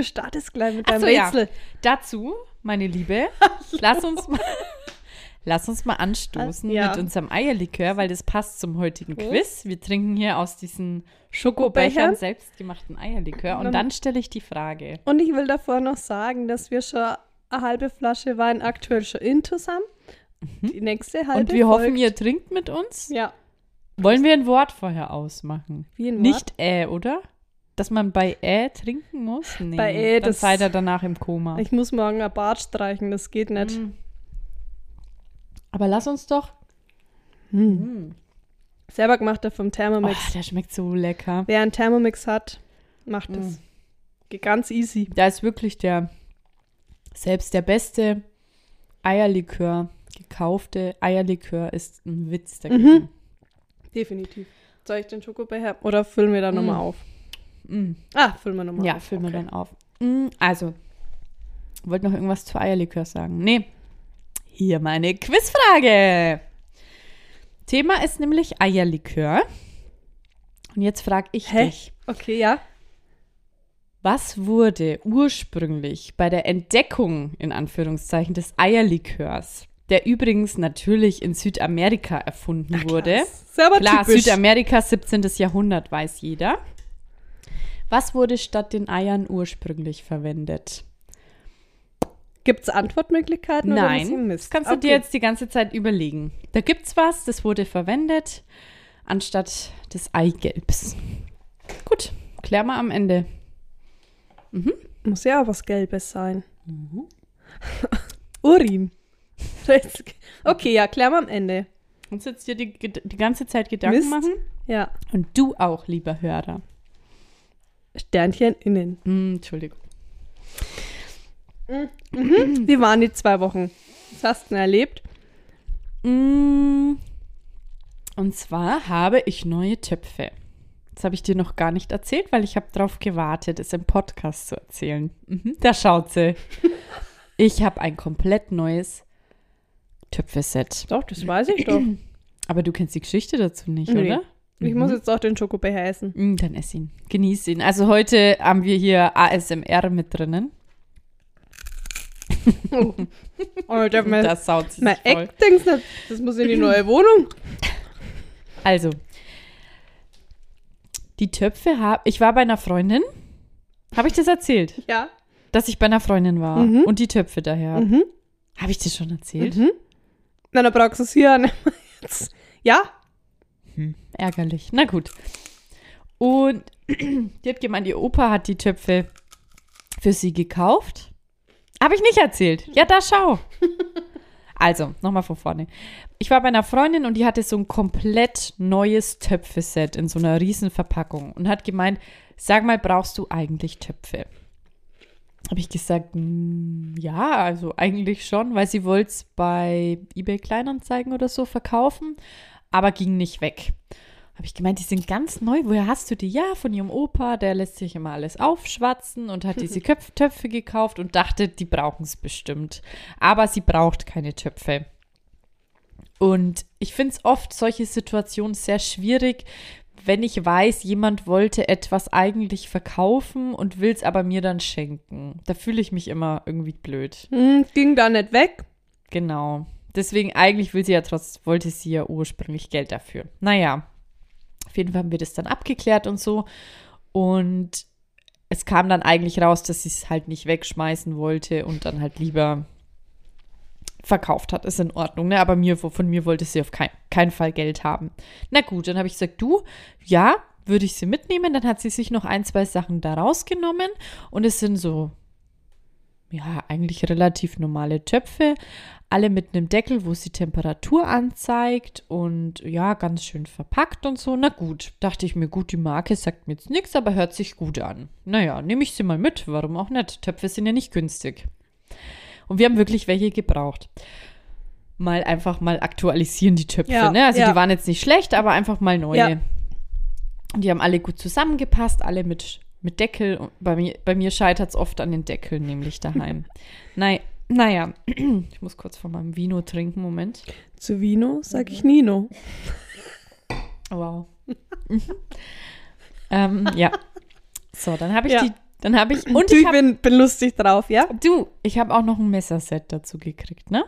du startest gleich mit deinem ja. Rätsel. Dazu, meine Liebe, lass uns mal, lass uns mal anstoßen Ja. mit unserem Eierlikör, weil das passt zum heutigen Prost. Quiz. Wir trinken hier aus diesen Schokobechern. Selbstgemachten Eierlikör. Und Dann- dann stelle ich die Frage. Und ich will davor noch sagen, dass wir schon eine halbe Flasche Wein aktuell schon into haben. Die nächste halbe Mhm. Und wir hoffen, folgt. ihr trinkt mit uns. Ja, Wollen wir ein Wort vorher ausmachen? wie ein Wort. Nicht äh, oder? Dass man bei äh trinken muss? Nee. Bei äh, dann das- seid ihr danach im Koma. Ich muss morgen ein Bart streichen, das geht nicht. Mm. Aber lass uns doch. Selber gemacht der vom Thermomix. Oh, der schmeckt so lecker. Wer einen Thermomix hat, macht das. Mm. Geht ganz easy. Da ist wirklich der, selbst der beste Eierlikör, gekaufte Eierlikör ist ein Witz dagegen. Mhm. Definitiv. Soll ich den Schokobecher oder füllen wir da nochmal Mm. auf? Mm. Ah, füllen wir nochmal Ja, auf. füllen wir okay. dann auf. Mm, Also, wollt noch irgendwas zu Eierlikör sagen? Nee. Hier meine Quizfrage. Thema ist nämlich Eierlikör. Und jetzt frage ich Hä? dich. Okay, ja. Was wurde ursprünglich bei der Entdeckung, in Anführungszeichen, des Eierlikörs, der übrigens natürlich in Südamerika erfunden wurde? Selber Klar. Südamerika, 17. Jahrhundert, weiß jeder. Was wurde statt den Eiern ursprünglich verwendet? Gibt es Antwortmöglichkeiten oder Nein, Mist? das kannst du okay. dir jetzt die ganze Zeit überlegen. Da gibt's was, das wurde verwendet anstatt des Eigelbs. Gut, klär mal am Ende. Muss ja auch was Gelbes sein. Mhm. Urin. Okay, ja, klären wir am Ende. Und jetzt dir die, die ganze Zeit Gedanken Mist. machen. Ja. Und du auch, lieber Hörer. Sternchen innen. Hm, Entschuldigung. Wie waren die zwei Wochen? Was hast du denn erlebt? Mm, Und zwar habe ich neue Töpfe. Das habe ich dir noch gar nicht erzählt, weil ich habe darauf gewartet, es im Podcast zu erzählen. Mhm, da schaut sie. Ich habe ein komplett neues Töpfeset. Doch, das weiß ich doch. Aber du kennst die Geschichte dazu nicht, Nee. oder? Ich muss jetzt auch den Schokobecher essen. Mm, Dann ess ihn. Genieß ihn. Also heute haben wir hier ASMR mit drinnen. Oh, ich darf mein, Das saut sie mein sich voll. Eckdings nicht. Das muss in die neue Wohnung. Also, die Töpfe habe ich war bei einer Freundin. Habe ich das erzählt? Ja. Dass ich bei einer Freundin war Mhm. und die Töpfe daher. Mhm. Habe ich das schon erzählt? Mhm. Na, dann brauchst du es hier an. Ja? Ärgerlich. Na gut. Und die hat gemeint, ihr Opa hat die Töpfe für sie gekauft. Habe ich nicht erzählt. Ja, da schau. Also, nochmal von vorne. Ich war bei einer Freundin und die hatte so ein komplett neues Töpfeset in so einer riesen Verpackung und hat gemeint, sag mal, brauchst du eigentlich Töpfe? Habe ich gesagt, "Mm, ja, also eigentlich schon, weil sie wollte es bei eBay Kleinanzeigen oder so verkaufen, aber ging nicht weg. Habe ich gemeint, die sind ganz neu. Woher hast du die? Ja, von ihrem Opa, der lässt sich immer alles aufschwatzen und hat diese Köpf Töpfe gekauft und dachte, die brauchen es bestimmt. Aber sie braucht keine Töpfe. Und ich finde es oft solche Situationen sehr schwierig, wenn ich weiß, jemand wollte etwas eigentlich verkaufen und will es aber mir dann schenken. Da fühle ich mich immer irgendwie blöd. Hm, ging da nicht weg. Genau. Deswegen eigentlich will sie ja trotz, wollte sie ja ursprünglich Geld dafür. Naja, auf jeden Fall haben wir das dann abgeklärt und so. Und es kam dann eigentlich raus, dass sie es halt nicht wegschmeißen wollte und dann halt lieber verkauft hat. Ist in Ordnung, ne? Aber mir, von mir wollte sie auf kein, keinen Fall Geld haben. Na gut, dann habe ich gesagt, du, ja, würde ich sie mitnehmen. Dann hat sie sich noch ein, zwei Sachen da rausgenommen und es sind so, ja, eigentlich relativ normale Töpfe, alle mit einem Deckel, wo sie Temperatur anzeigt und ja, ganz schön verpackt und so. Na gut, dachte ich mir, gut, die Marke sagt mir jetzt nichts, aber hört sich gut an. Naja, nehme ich sie mal mit, warum auch nicht? Töpfe sind ja nicht günstig. Und wir haben wirklich welche gebraucht. Mal einfach mal aktualisieren die Töpfe, Ja, ne? Also ja. die waren jetzt nicht schlecht, aber einfach mal neue. Ja. Und die haben alle gut zusammengepasst, alle mit, mit Deckel. Bei mir, bei mir scheitert es oft an den Deckeln, nämlich daheim. Nein, naja, ich muss kurz von meinem Vino trinken, Moment. Zu Vino sag ich Nino. Wow. ähm, ja. So, dann habe ich Ja. die, dann habe ich, und du, ich habe, bin, bin lustig drauf, ja? du, ich habe auch noch ein Messerset dazu gekriegt, ne?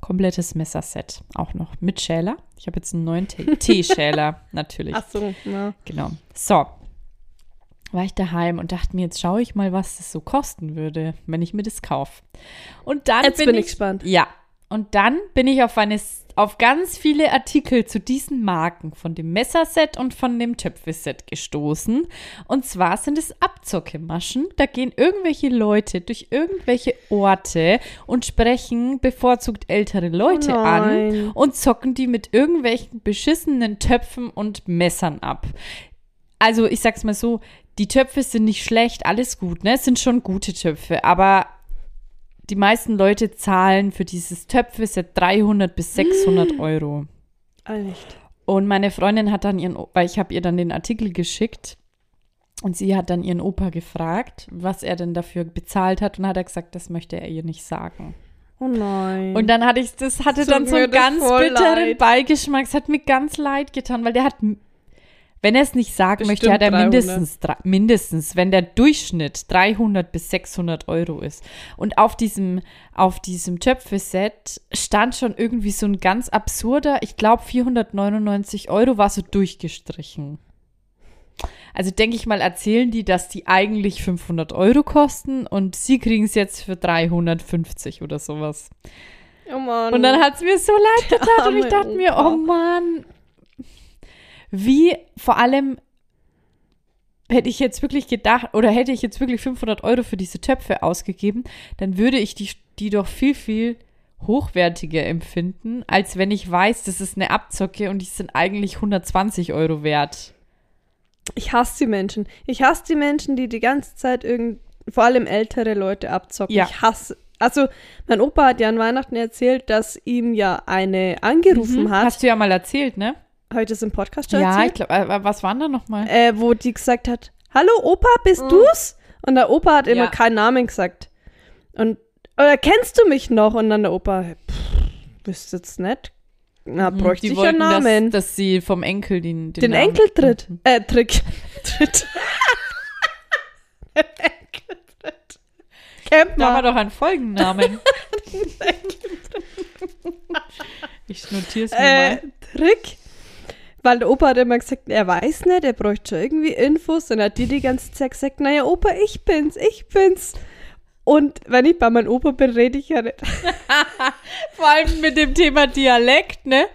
Komplettes Messerset, auch noch mit Schäler. Ich habe jetzt einen neuen Tee- Teeschäler, natürlich. Ach so, ja. Genau. So. War ich daheim und dachte mir, jetzt schaue ich mal, was das so kosten würde, wenn ich mir das kaufe. Und dann Jetzt bin, bin ich gespannt. Ja. Und dann bin ich auf eine auf ganz viele Artikel zu diesen Marken von dem Messerset und von dem Töpfeset gestoßen. Und zwar sind es Abzockemaschen. Da gehen irgendwelche Leute durch irgendwelche Orte und sprechen bevorzugt ältere Leute Oh an und zocken die mit irgendwelchen beschissenen Töpfen und Messern ab. Also ich sag's mal so, die Töpfe sind nicht schlecht, alles gut, ne? Es sind schon gute Töpfe, aber die meisten Leute zahlen für dieses Töpfeset 300 bis 600 Euro. Ah, nicht. Und meine Freundin hat dann ihren, weil ich habe ihr dann den Artikel geschickt und sie hat dann ihren Opa gefragt, was er denn dafür bezahlt hat und hat er gesagt, das möchte er ihr nicht sagen. Oh nein. Und dann hatte ich, das hatte Tut dann so einen ganz bitteren leid. Beigeschmack. Es hat mir ganz leid getan, weil der hat, wenn er es nicht sagen möchte, Bestimmt hat er 300. mindestens, mindestens, wenn der Durchschnitt 300 bis 600 Euro ist. Und auf diesem, auf diesem Töpfeset stand schon irgendwie so ein ganz absurder, ich glaube 499 Euro war so durchgestrichen. Also denke ich mal, erzählen die, dass die eigentlich 500 Euro kosten und sie kriegen es jetzt für 350 oder sowas. oh Mann. Und dann hat es mir so leid getan und ich dachte mir, Opa. oh Mann, wie vor allem hätte ich jetzt wirklich gedacht, oder hätte ich jetzt wirklich 500 Euro für diese Töpfe ausgegeben, dann würde ich die, die doch viel, viel hochwertiger empfinden, als wenn ich weiß, das ist eine Abzocke und die sind eigentlich 120 Euro wert. Ich hasse die Menschen. Ich hasse die Menschen, die die ganze Zeit irgend, vor allem ältere Leute abzocken. Ja. Ich hasse. Also, mein Opa hat ja an Weihnachten erzählt, dass ihm ja eine angerufen Mhm. hat. Hast du ja mal erzählt, ne? Heute ist im Podcast schon Ja, erzählt. ich glaube, äh, was waren da nochmal? äh, wo die gesagt hat, hallo Opa, bist du's? Und der Opa hat immer Ja. keinen Namen gesagt. Und, oder kennst du mich noch? Und dann der Opa, pff, bist jetzt nicht? Na, bräuchte Mhm, Die ich einen Namen. dass, dass sie vom Enkel den, den, Den Namen- Enkeltritt. Mhm. Äh, Trick. Tritt. Den Enkeltritt. Kennt Da war doch ein Folgennamen. ich notiere es mir Äh, mal. Trick. Weil der Opa hat immer gesagt, er weiß nicht, er bräuchte schon irgendwie Infos. Und hat die die ganze Zeit gesagt, naja, Opa, ich bin's, ich bin's. Und wenn ich bei meinem Opa bin, rede ich ja nicht. Vor allem mit dem Thema Dialekt, ne?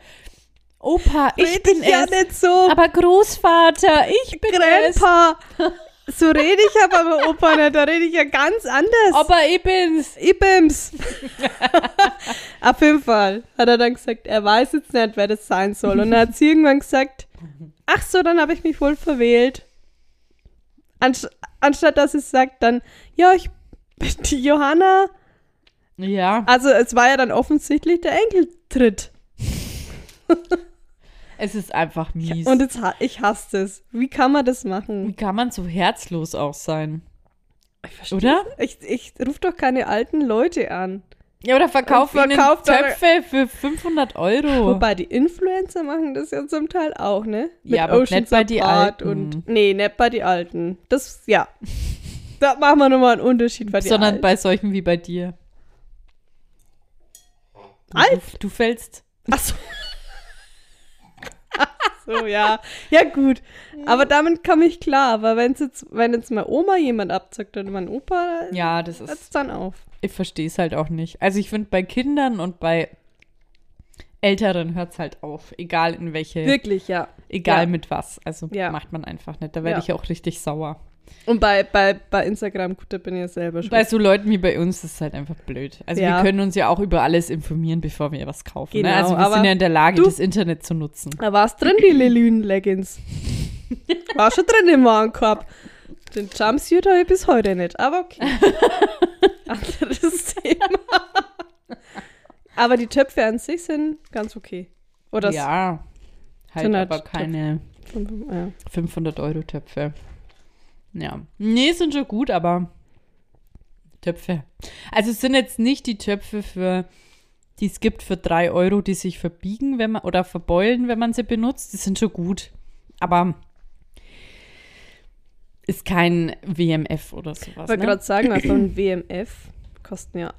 Opa, ich Rede bin ich ja es. nicht so. Aber Großvater, ich bin es. So rede ich aber bei Opa nicht, da rede ich ja ganz anders. Aber ich bin's. Ich bin's. Auf jeden Fall hat er dann gesagt, er weiß jetzt nicht, wer das sein soll. Und dann hat sie irgendwann gesagt, ach so, dann habe ich mich wohl verwählt. Anst anstatt dass es sagt dann, ja, ich bin die Johanna. Ja, Also es war ja dann offensichtlich der Enkeltritt. es ist einfach mies. Und jetzt, ich hasse es. Wie kann man das machen? Wie kann man so herzlos auch sein? Ich verstehe Oder? Ich, ich rufe doch keine alten Leute an. Ja, oder verkauft eure- Töpfe für 500 Euro. Wobei die Influencer machen das ja zum Teil auch, ne? Ja, aber nicht bei die Alten. Und, nee, nicht bei die Alten. Das, ja. da machen wir nochmal einen Unterschied bei die sondern Alten. bei solchen wie bei dir. Alt? Du, du fällst. Ach so. Ja. Ja, gut. Aber damit komme ich klar. Aber wenn's jetzt, wenn jetzt meine Oma jemand abzockt oder mein Opa, Ja, das ist. dann auf. Ich verstehe es halt auch nicht. Also ich finde, bei Kindern und bei Älteren hört es halt auf. Egal in welche. Wirklich, ja. Egal Ja. mit was. Also Ja. macht man einfach nicht. Da werde Ja. ich auch richtig sauer. Und bei, bei, bei Instagram, gut, da bin ich ja selber schon. Bei so Leuten wie bei uns ist es halt einfach blöd. Also ja. wir können uns ja auch über alles informieren, bevor wir was kaufen. Genau, ne? Also wir genau, sind ja in der Lage, du, das Internet zu nutzen. Da war es drin, die Lilün-Leggings. war schon drin im Warenkorb. Den Jumpsuit habe ich bis heute nicht, aber okay. Anderes Thema. aber die Töpfe an sich sind ganz okay. Oder ja, halt, halt aber keine 500-Euro-Töpfe. Ja. Nee, sind schon gut, aber Töpfe. Also es sind jetzt nicht die Töpfe für, die es gibt für drei Euro, die sich verbiegen, wenn man oder verbeulen, wenn man sie benutzt. Die sind schon gut. Aber ist kein WMF oder sowas. Ich wollte Ne? gerade sagen, also ein WMF kosten ja.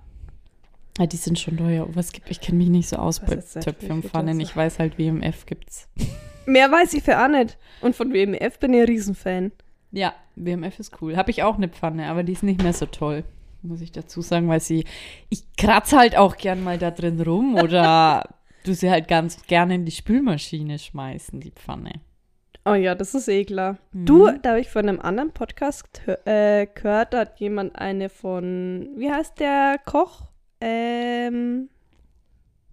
Ja, die sind schon teuer. Oh, Was gibt, ich kenne mich nicht so aus bei Töpfen und Pfannen. Ich weiß halt, WMF gibt's. Mehr weiß ich für auch nicht. Und von WMF bin ich ein Riesenfan. Ja, WMF ist cool. Habe ich auch eine Pfanne, aber die ist nicht mehr so toll, muss ich dazu sagen, weil sie, ich kratze halt auch gern mal da drin rum oder du sie halt ganz gerne in die Spülmaschine schmeißen, die Pfanne. Oh ja, das ist eh klar. Mhm. Du, da habe ich von einem anderen Podcast äh, gehört, da hat jemand eine von, wie heißt der Koch? Ähm,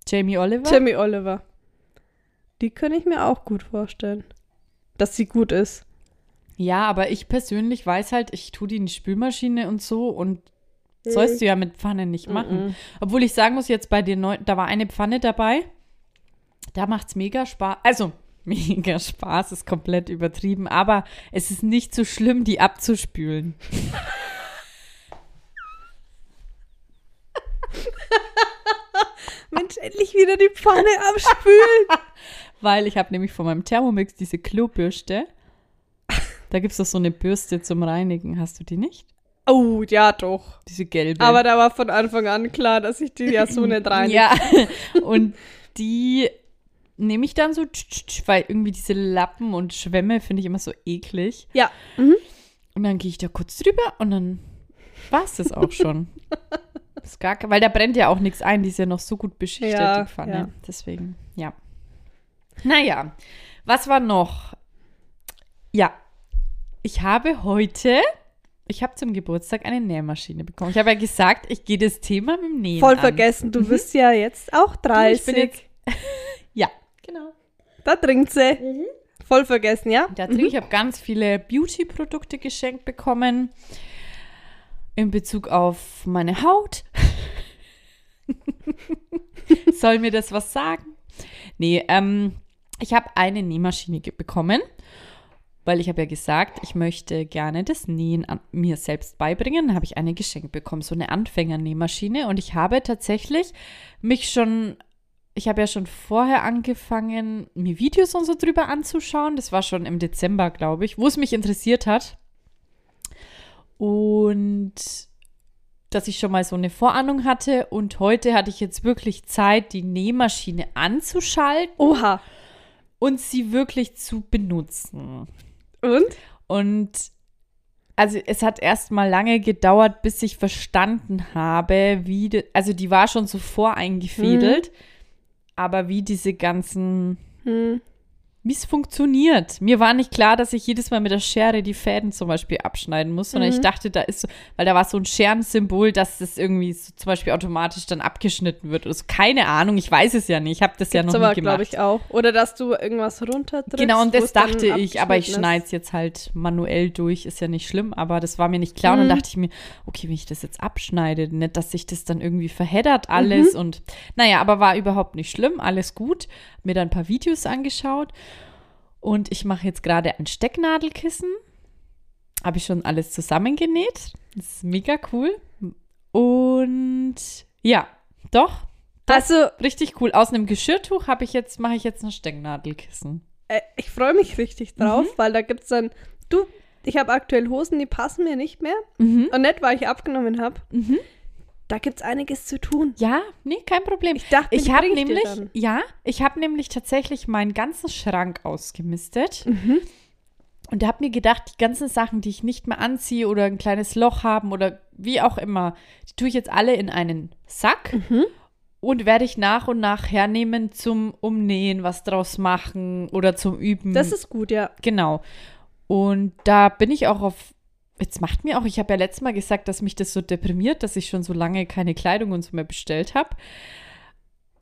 Jamie Oliver? Jamie Oliver. Die kann ich mir auch gut vorstellen. Dass sie gut ist. Ja, aber ich persönlich weiß halt, ich tue die in die Spülmaschine und so und sollst du ja mit Pfannen nicht machen. Mhm. Obwohl ich sagen muss, jetzt bei den neuen, da war eine Pfanne dabei. Da macht's mega Spaß. Also, mega Spaß ist komplett übertrieben, aber es ist nicht so schlimm, die abzuspülen. Mensch, endlich wieder die Pfanne abspülen. Weil ich habe nämlich von meinem Thermomix diese Klobürste. Da gibt es doch so eine Bürste zum Reinigen. Hast du die nicht? oh, ja doch. Diese gelbe. Aber da war von Anfang an klar, dass ich die ja so nicht rein. Ja, und die nehme ich dann so, weil irgendwie diese Lappen und Schwämme finde ich immer so eklig. Ja. Mhm. Und dann gehe ich da kurz drüber und dann war es das auch schon. ist gar, weil da brennt ja auch nichts ein, die ist ja noch so gut beschichtet, Ja, die Pfanne. ja. Deswegen, ja. Naja, was war noch? Ja, ich habe heute, ich habe zum Geburtstag eine Nähmaschine bekommen. Ich habe ja gesagt, ich gehe das Thema mit dem Nähen Voll an. vergessen, du bist ja jetzt auch Du, 30. Ich bin jetzt, ja, genau. da trinkt sie. Voll vergessen, ja? Da drin, ich habe ganz viele Beauty-Produkte geschenkt bekommen in Bezug auf meine Haut. Soll mir das was sagen? Nee, ähm, ich habe eine Nähmaschine bekommen, weil ich habe ja gesagt, ich möchte gerne das Nähen an mir selbst beibringen. Dann habe ich eine geschenkt bekommen, so eine Anfängernähmaschine. Und ich habe tatsächlich mich schon ich habe ja schon vorher angefangen, mir Videos und so drüber anzuschauen. Das war schon im Dezember, glaube ich, wo es mich interessiert hat. Und dass ich schon mal so eine Vorahnung hatte. Und heute hatte ich jetzt wirklich Zeit, die Nähmaschine anzuschalten Oha. und sie wirklich zu benutzen. Und? Und also es hat erst mal lange gedauert, bis ich verstanden habe, wie, de, also die war schon so voreingefädelt, aber wie diese ganzen, Hm. Wie es funktioniert. Mir war nicht klar, dass ich jedes Mal mit der Schere die Fäden zum Beispiel abschneiden muss, sondern ich dachte, da ist so, weil da war so ein Scherensymbol, dass das irgendwie so zum Beispiel automatisch dann abgeschnitten wird. Also keine Ahnung, ich weiß es ja nicht, ich habe das ja Gibt's noch aber, nie gemacht. glaube ich, auch. Oder dass du irgendwas runterdrückst. Genau, und das dachte ich, aber ich schneide es jetzt halt manuell durch, ist ja nicht schlimm, aber das war mir nicht klar. Und Mhm. dann dachte ich mir, okay, wenn ich das jetzt abschneide, nicht, dass sich das dann irgendwie verheddert alles Mhm. und naja, aber war überhaupt nicht schlimm, alles gut. Mir dann ein paar Videos angeschaut und ich mache jetzt gerade ein Stecknadelkissen. Habe ich schon alles zusammengenäht. Das ist mega cool. Und ja, doch, Also, richtig cool. Aus einem Geschirrtuch habe ich jetzt, mache ich jetzt ein Stecknadelkissen. äh, ich freue mich richtig drauf, Mhm. weil da gibt es dann. Du, ich habe aktuell Hosen, die passen mir nicht mehr. Mhm. Und nicht, weil ich abgenommen habe. Mhm. Da gibt es einiges zu tun. Ja, nee, kein Problem. Ich dachte, Ich habe nämlich, ja, ich habe nämlich tatsächlich meinen ganzen Schrank ausgemistet Mhm. und habe mir gedacht, die ganzen Sachen, die ich nicht mehr anziehe oder ein kleines Loch haben oder wie auch immer, die tue ich jetzt alle in einen Sack Mhm. und werde ich nach und nach hernehmen zum Umnähen, was draus machen oder zum Üben. Das ist gut, ja. Genau. Und da bin ich auch auf. Jetzt macht mir auch, ich habe ja letztes Mal gesagt, dass mich das so deprimiert, dass ich schon so lange keine Kleidung und so mehr bestellt habe.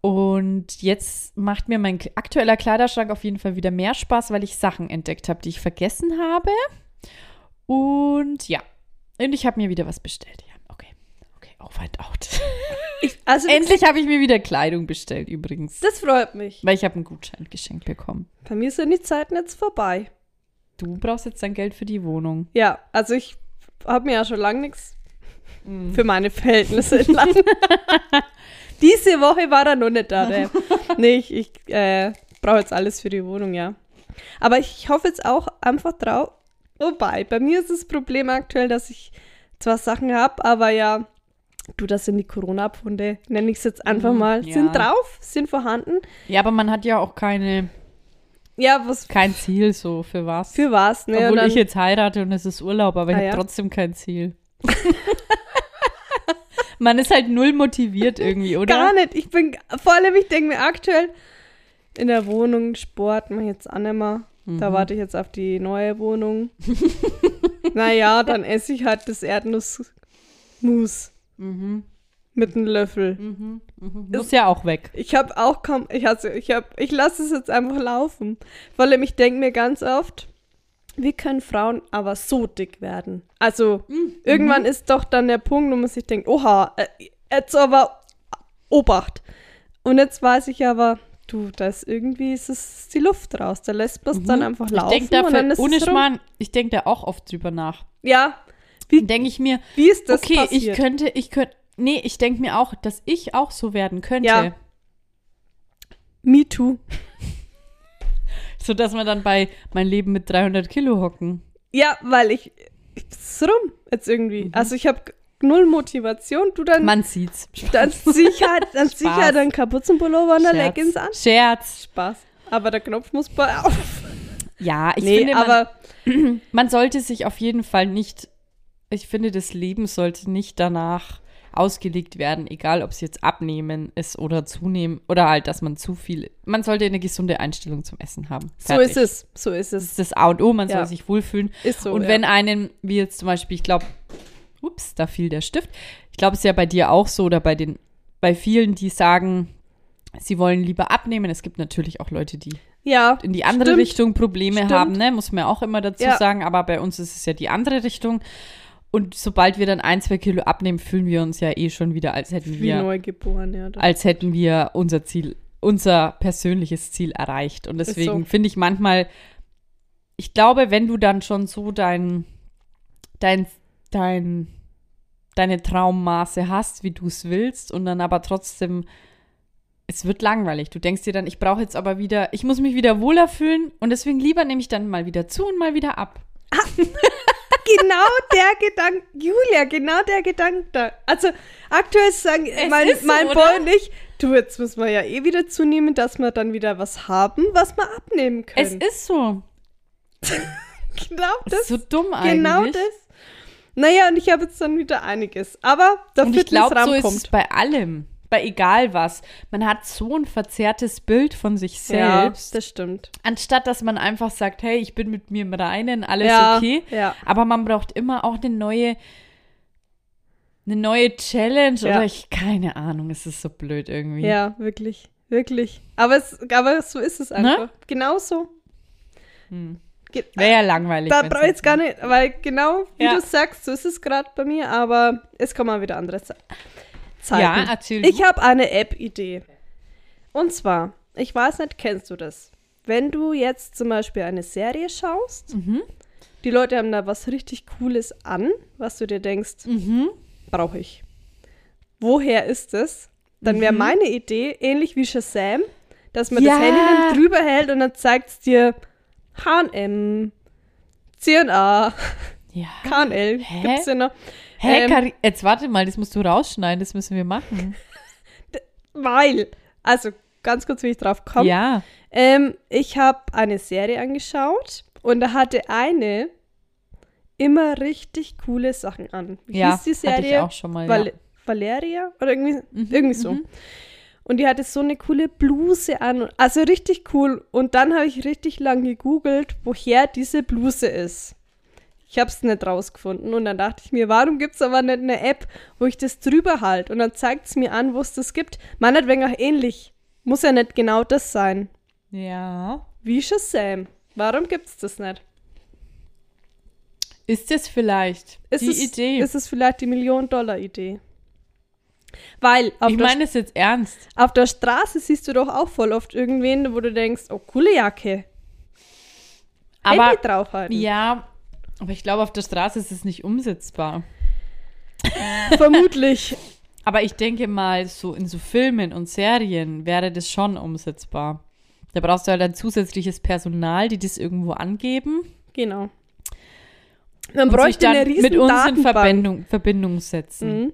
Und jetzt macht mir mein aktueller Kleiderschrank auf jeden Fall wieder mehr Spaß, weil ich Sachen entdeckt habe, die ich vergessen habe. Und ja, und ich habe mir wieder was bestellt. Ja, okay. Okay, over and out. Ich, also, Endlich habe ich mir wieder Kleidung bestellt übrigens. Das freut mich. Weil ich habe einen Gutschein geschenkt bekommen. Bei mir sind die Zeiten jetzt vorbei. Du brauchst jetzt dein Geld für die Wohnung. Ja, also ich habe mir ja schon lange nichts Für meine Verhältnisse lang. Diese Woche war er noch nicht da. Der. Nee, ich, ich äh, brauche jetzt alles für die Wohnung, ja. Aber ich hoffe jetzt auch einfach drauf. Wobei, bei mir ist das Problem aktuell, dass ich zwar Sachen habe, aber ja, du, das sind die Corona-Pfunde, nenne ich es jetzt einfach Mhm, mal, ja. sind drauf, sind vorhanden. Ja, aber man hat ja auch keine, Ja, was kein Ziel so für was. für was, ne? Obwohl dann- ich jetzt heirate und es ist Urlaub, aber ich Ah, habe ja? trotzdem kein Ziel. man ist halt null motiviert irgendwie, oder? Gar nicht. Ich bin, vor allem, ich denke mir aktuell in der Wohnung Sport mache ich jetzt auch nicht mehr. Da Mhm. warte ich jetzt auf die neue Wohnung. naja, dann esse ich halt das Erdnussmus Mhm, mit einem Löffel. mhm, mhm. Muss ja auch weg. Ich habe auch kaum, ich hasse, ich habe, ich lasse es jetzt einfach laufen. Allem, ich denke mir ganz oft, wie können Frauen aber so dick werden? Also, irgendwann ist doch dann der Punkt, wo man sich denkt, oha, äh, jetzt aber Obacht. Und jetzt weiß ich aber, du, da ist irgendwie, ist es die Luft raus. Da lässt man es dann einfach Mhm. Ich laufen denke da, ist ohne. Schmarrn, ich denke da auch oft drüber nach. Ja, denke ich mir, wie ist das okay, ich passiert? könnte, ich könnte, nee, ich denke mir auch, dass ich auch so werden könnte. Ja. Me too. So dass man dann bei mein Leben mit 300 Kilo hocken. Ja, weil ich, ich ist rum jetzt irgendwie. Also ich habe null Motivation. Du dann, Man sieht's. dann sicher, dann sicher dann Kapuzenpullover und der. Leggings an. Scherz. Spaß. Aber der Knopf muss bei auf. Ja, ich nee, finde, man, aber man sollte sich auf jeden Fall nicht, ich finde, das Leben sollte nicht danach ausgelegt werden, egal ob es jetzt abnehmen ist oder zunehmen oder halt, dass man zu viel, man sollte eine gesunde Einstellung zum Essen haben. so Fertig. ist es. So ist Das es. ist das A und O, man Ja. soll sich wohlfühlen. Ist so. und ja. wenn einen, wie jetzt zum Beispiel, ich glaube, ups, da fiel der Stift. Ich glaube, es ist ja bei dir auch so oder bei den, bei vielen, die sagen, sie wollen lieber abnehmen. Es gibt natürlich auch Leute, die ja, in die andere Stimmt. Richtung Probleme Stimmt. haben, ne? Muss man ja auch immer dazu Ja. sagen. Aber bei uns ist es ja die andere Richtung. Und sobald wir dann ein, zwei Kilo abnehmen, fühlen wir uns ja eh schon wieder, als hätten wie wir, neugeboren, ja. als hätten wir unser Ziel, unser persönliches Ziel erreicht. Und deswegen so. finde ich manchmal, ich glaube, wenn du dann schon so dein, dein, dein, deine Traummaße hast, wie du es willst, und dann aber trotzdem, es wird langweilig. Du denkst dir dann, ich brauche jetzt aber wieder, ich muss mich wieder wohler fühlen und deswegen lieber nehme ich dann mal wieder zu und mal wieder ab. genau der Gedanke, Julia, genau der Gedanke da. Also aktuell sagen Es mein, ist so, mein? Boy und ich, du, jetzt müssen wir ja eh wieder zunehmen, dass wir dann wieder was haben, was wir abnehmen Es können. ist so. genau Das das. ist so dumm eigentlich. genau das. Naja, und ich habe jetzt dann wieder einiges. Aber der Und ich glaube, so ist es bei allem. Bei egal was. Man hat so ein verzerrtes Bild von sich ja, selbst. das stimmt. anstatt dass man einfach sagt, hey, ich bin mit mir im Reinen, alles ja, okay. Ja. Aber man braucht immer auch eine neue, eine neue Challenge Ja. oder ich, keine Ahnung, es ist so blöd irgendwie. Ja, wirklich. Wirklich. Aber, es, aber so ist es einfach. Ne? Genau so. Hm. Wäre ja langweilig. Da brauche ich jetzt gar nicht, weil genau wie Ja. du sagst, so ist es gerade bei mir, aber es kommen mal wieder andere Ze Zeiten. Ja, erzähl Ich habe eine App-Idee. Und zwar, ich weiß nicht, kennst du das? Wenn du jetzt zum Beispiel eine Serie schaust, Mhm. die Leute haben da was richtig Cooles an, was du dir denkst, Mhm. brauche ich. Woher ist es? Dann wäre Mhm. meine Idee ähnlich wie Shazam, dass man Ja. das Handy dann drüber hält und dann zeigt es dir H&M, C&A, Ja. K&L, Hä? gibt's ja noch. Hä, Ähm, Kari jetzt warte mal, das musst du rausschneiden, das müssen wir machen. Weil, also ganz kurz, wie ich drauf komme. Ja. Ähm, ich habe eine Serie angeschaut und da hatte eine immer richtig coole Sachen an. Wie ja, hieß die hatte ich Serie? auch schon mal. Val ja. Valeria? Oder irgendwie, Mhm, irgendwie so. mhm. Und die hatte so eine coole Bluse an. Also richtig cool. Und dann habe ich richtig lang gegoogelt, woher diese Bluse ist. Ich habe es nicht rausgefunden. Und dann dachte ich mir, warum gibt es aber nicht eine App, wo ich das drüber halte? Und dann zeigt es mir an, wo es das gibt. Wenig auch ähnlich. Muss ja nicht genau das sein. Ja. Wie Shazam. Warum gibt es das nicht? Ist es vielleicht Ist die es, Idee? Ist es vielleicht die Million-Dollar-Idee? Weil auf, ich meine es jetzt ernst. auf der Straße siehst du doch auch voll oft irgendwen, wo du denkst, oh, coole Jacke. Aber Handy draufhalten. ja, aber ich glaube, auf der Straße ist es nicht umsetzbar. vermutlich. Aber ich denke mal, so in so Filmen und Serien wäre das schon umsetzbar. Da brauchst du halt ein zusätzliches Personal, die das irgendwo angeben. Genau. Man und sich bräuchte dann eine riesen mit uns in. Verbindung, Verbindung setzen. Mhm.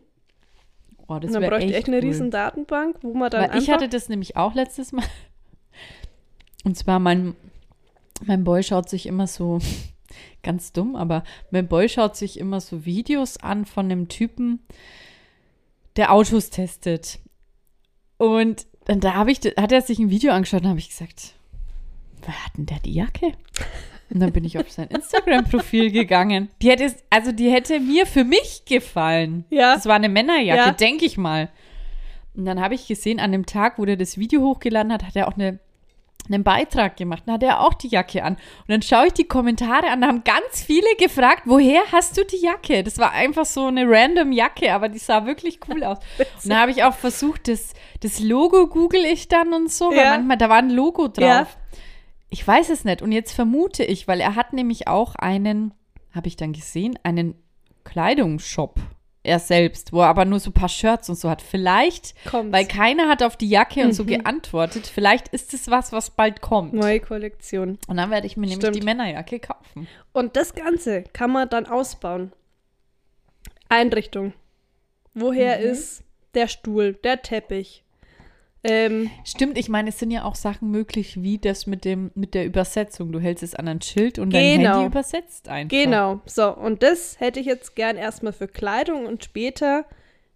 Oh, das Man wäre bräuchte echt, echt eine cool. riesen Datenbank, wo man dann ich hatte das nämlich auch letztes Mal. Und zwar mein, mein Boy schaut sich immer so, ganz dumm, aber mein Boy schaut sich immer so Videos an von einem Typen, der Autos testet. Und dann da habe ich, hat er sich ein Video angeschaut und habe ich gesagt, wer hat denn der die Jacke? Und dann bin ich auf sein Instagram-Profil gegangen. Die hätte, also die hätte mir für mich gefallen. Ja. Das war eine Männerjacke, Ja. denke ich mal. Und dann habe ich gesehen, an dem Tag, wo der das Video hochgeladen hat, hat er auch eine, einen Beitrag gemacht. Dann hat er auch die Jacke an. Und dann schaue ich die Kommentare an, da haben ganz viele gefragt, woher hast du die Jacke? Das war einfach so eine random Jacke, aber die sah wirklich cool aus. Und dann habe ich auch versucht, das, das Logo google ich dann und so, weil Ja. manchmal, da war ein Logo drauf. Ja. Ich weiß es nicht. Und jetzt vermute ich, weil er hat nämlich auch einen, habe ich dann gesehen, einen Kleidungsshop. Er selbst, wo er aber nur so ein paar Shirts und so hat. Vielleicht, Kommt's. weil keiner hat auf die Jacke und so Mhm. geantwortet, vielleicht ist es was, was bald kommt. Neue Kollektion. Und dann werde ich mir nämlich Stimmt. die Männerjacke kaufen. Und das Ganze kann man dann ausbauen. Einrichtung. Woher Mhm. ist der Stuhl, der Teppich? Ähm, Stimmt, ich meine, es sind ja auch Sachen möglich, wie das mit dem mit der Übersetzung. Du hältst es an ein Schild und dein Genau. Handy übersetzt einfach. genau. So, und das hätte ich jetzt gern erstmal für Kleidung und später,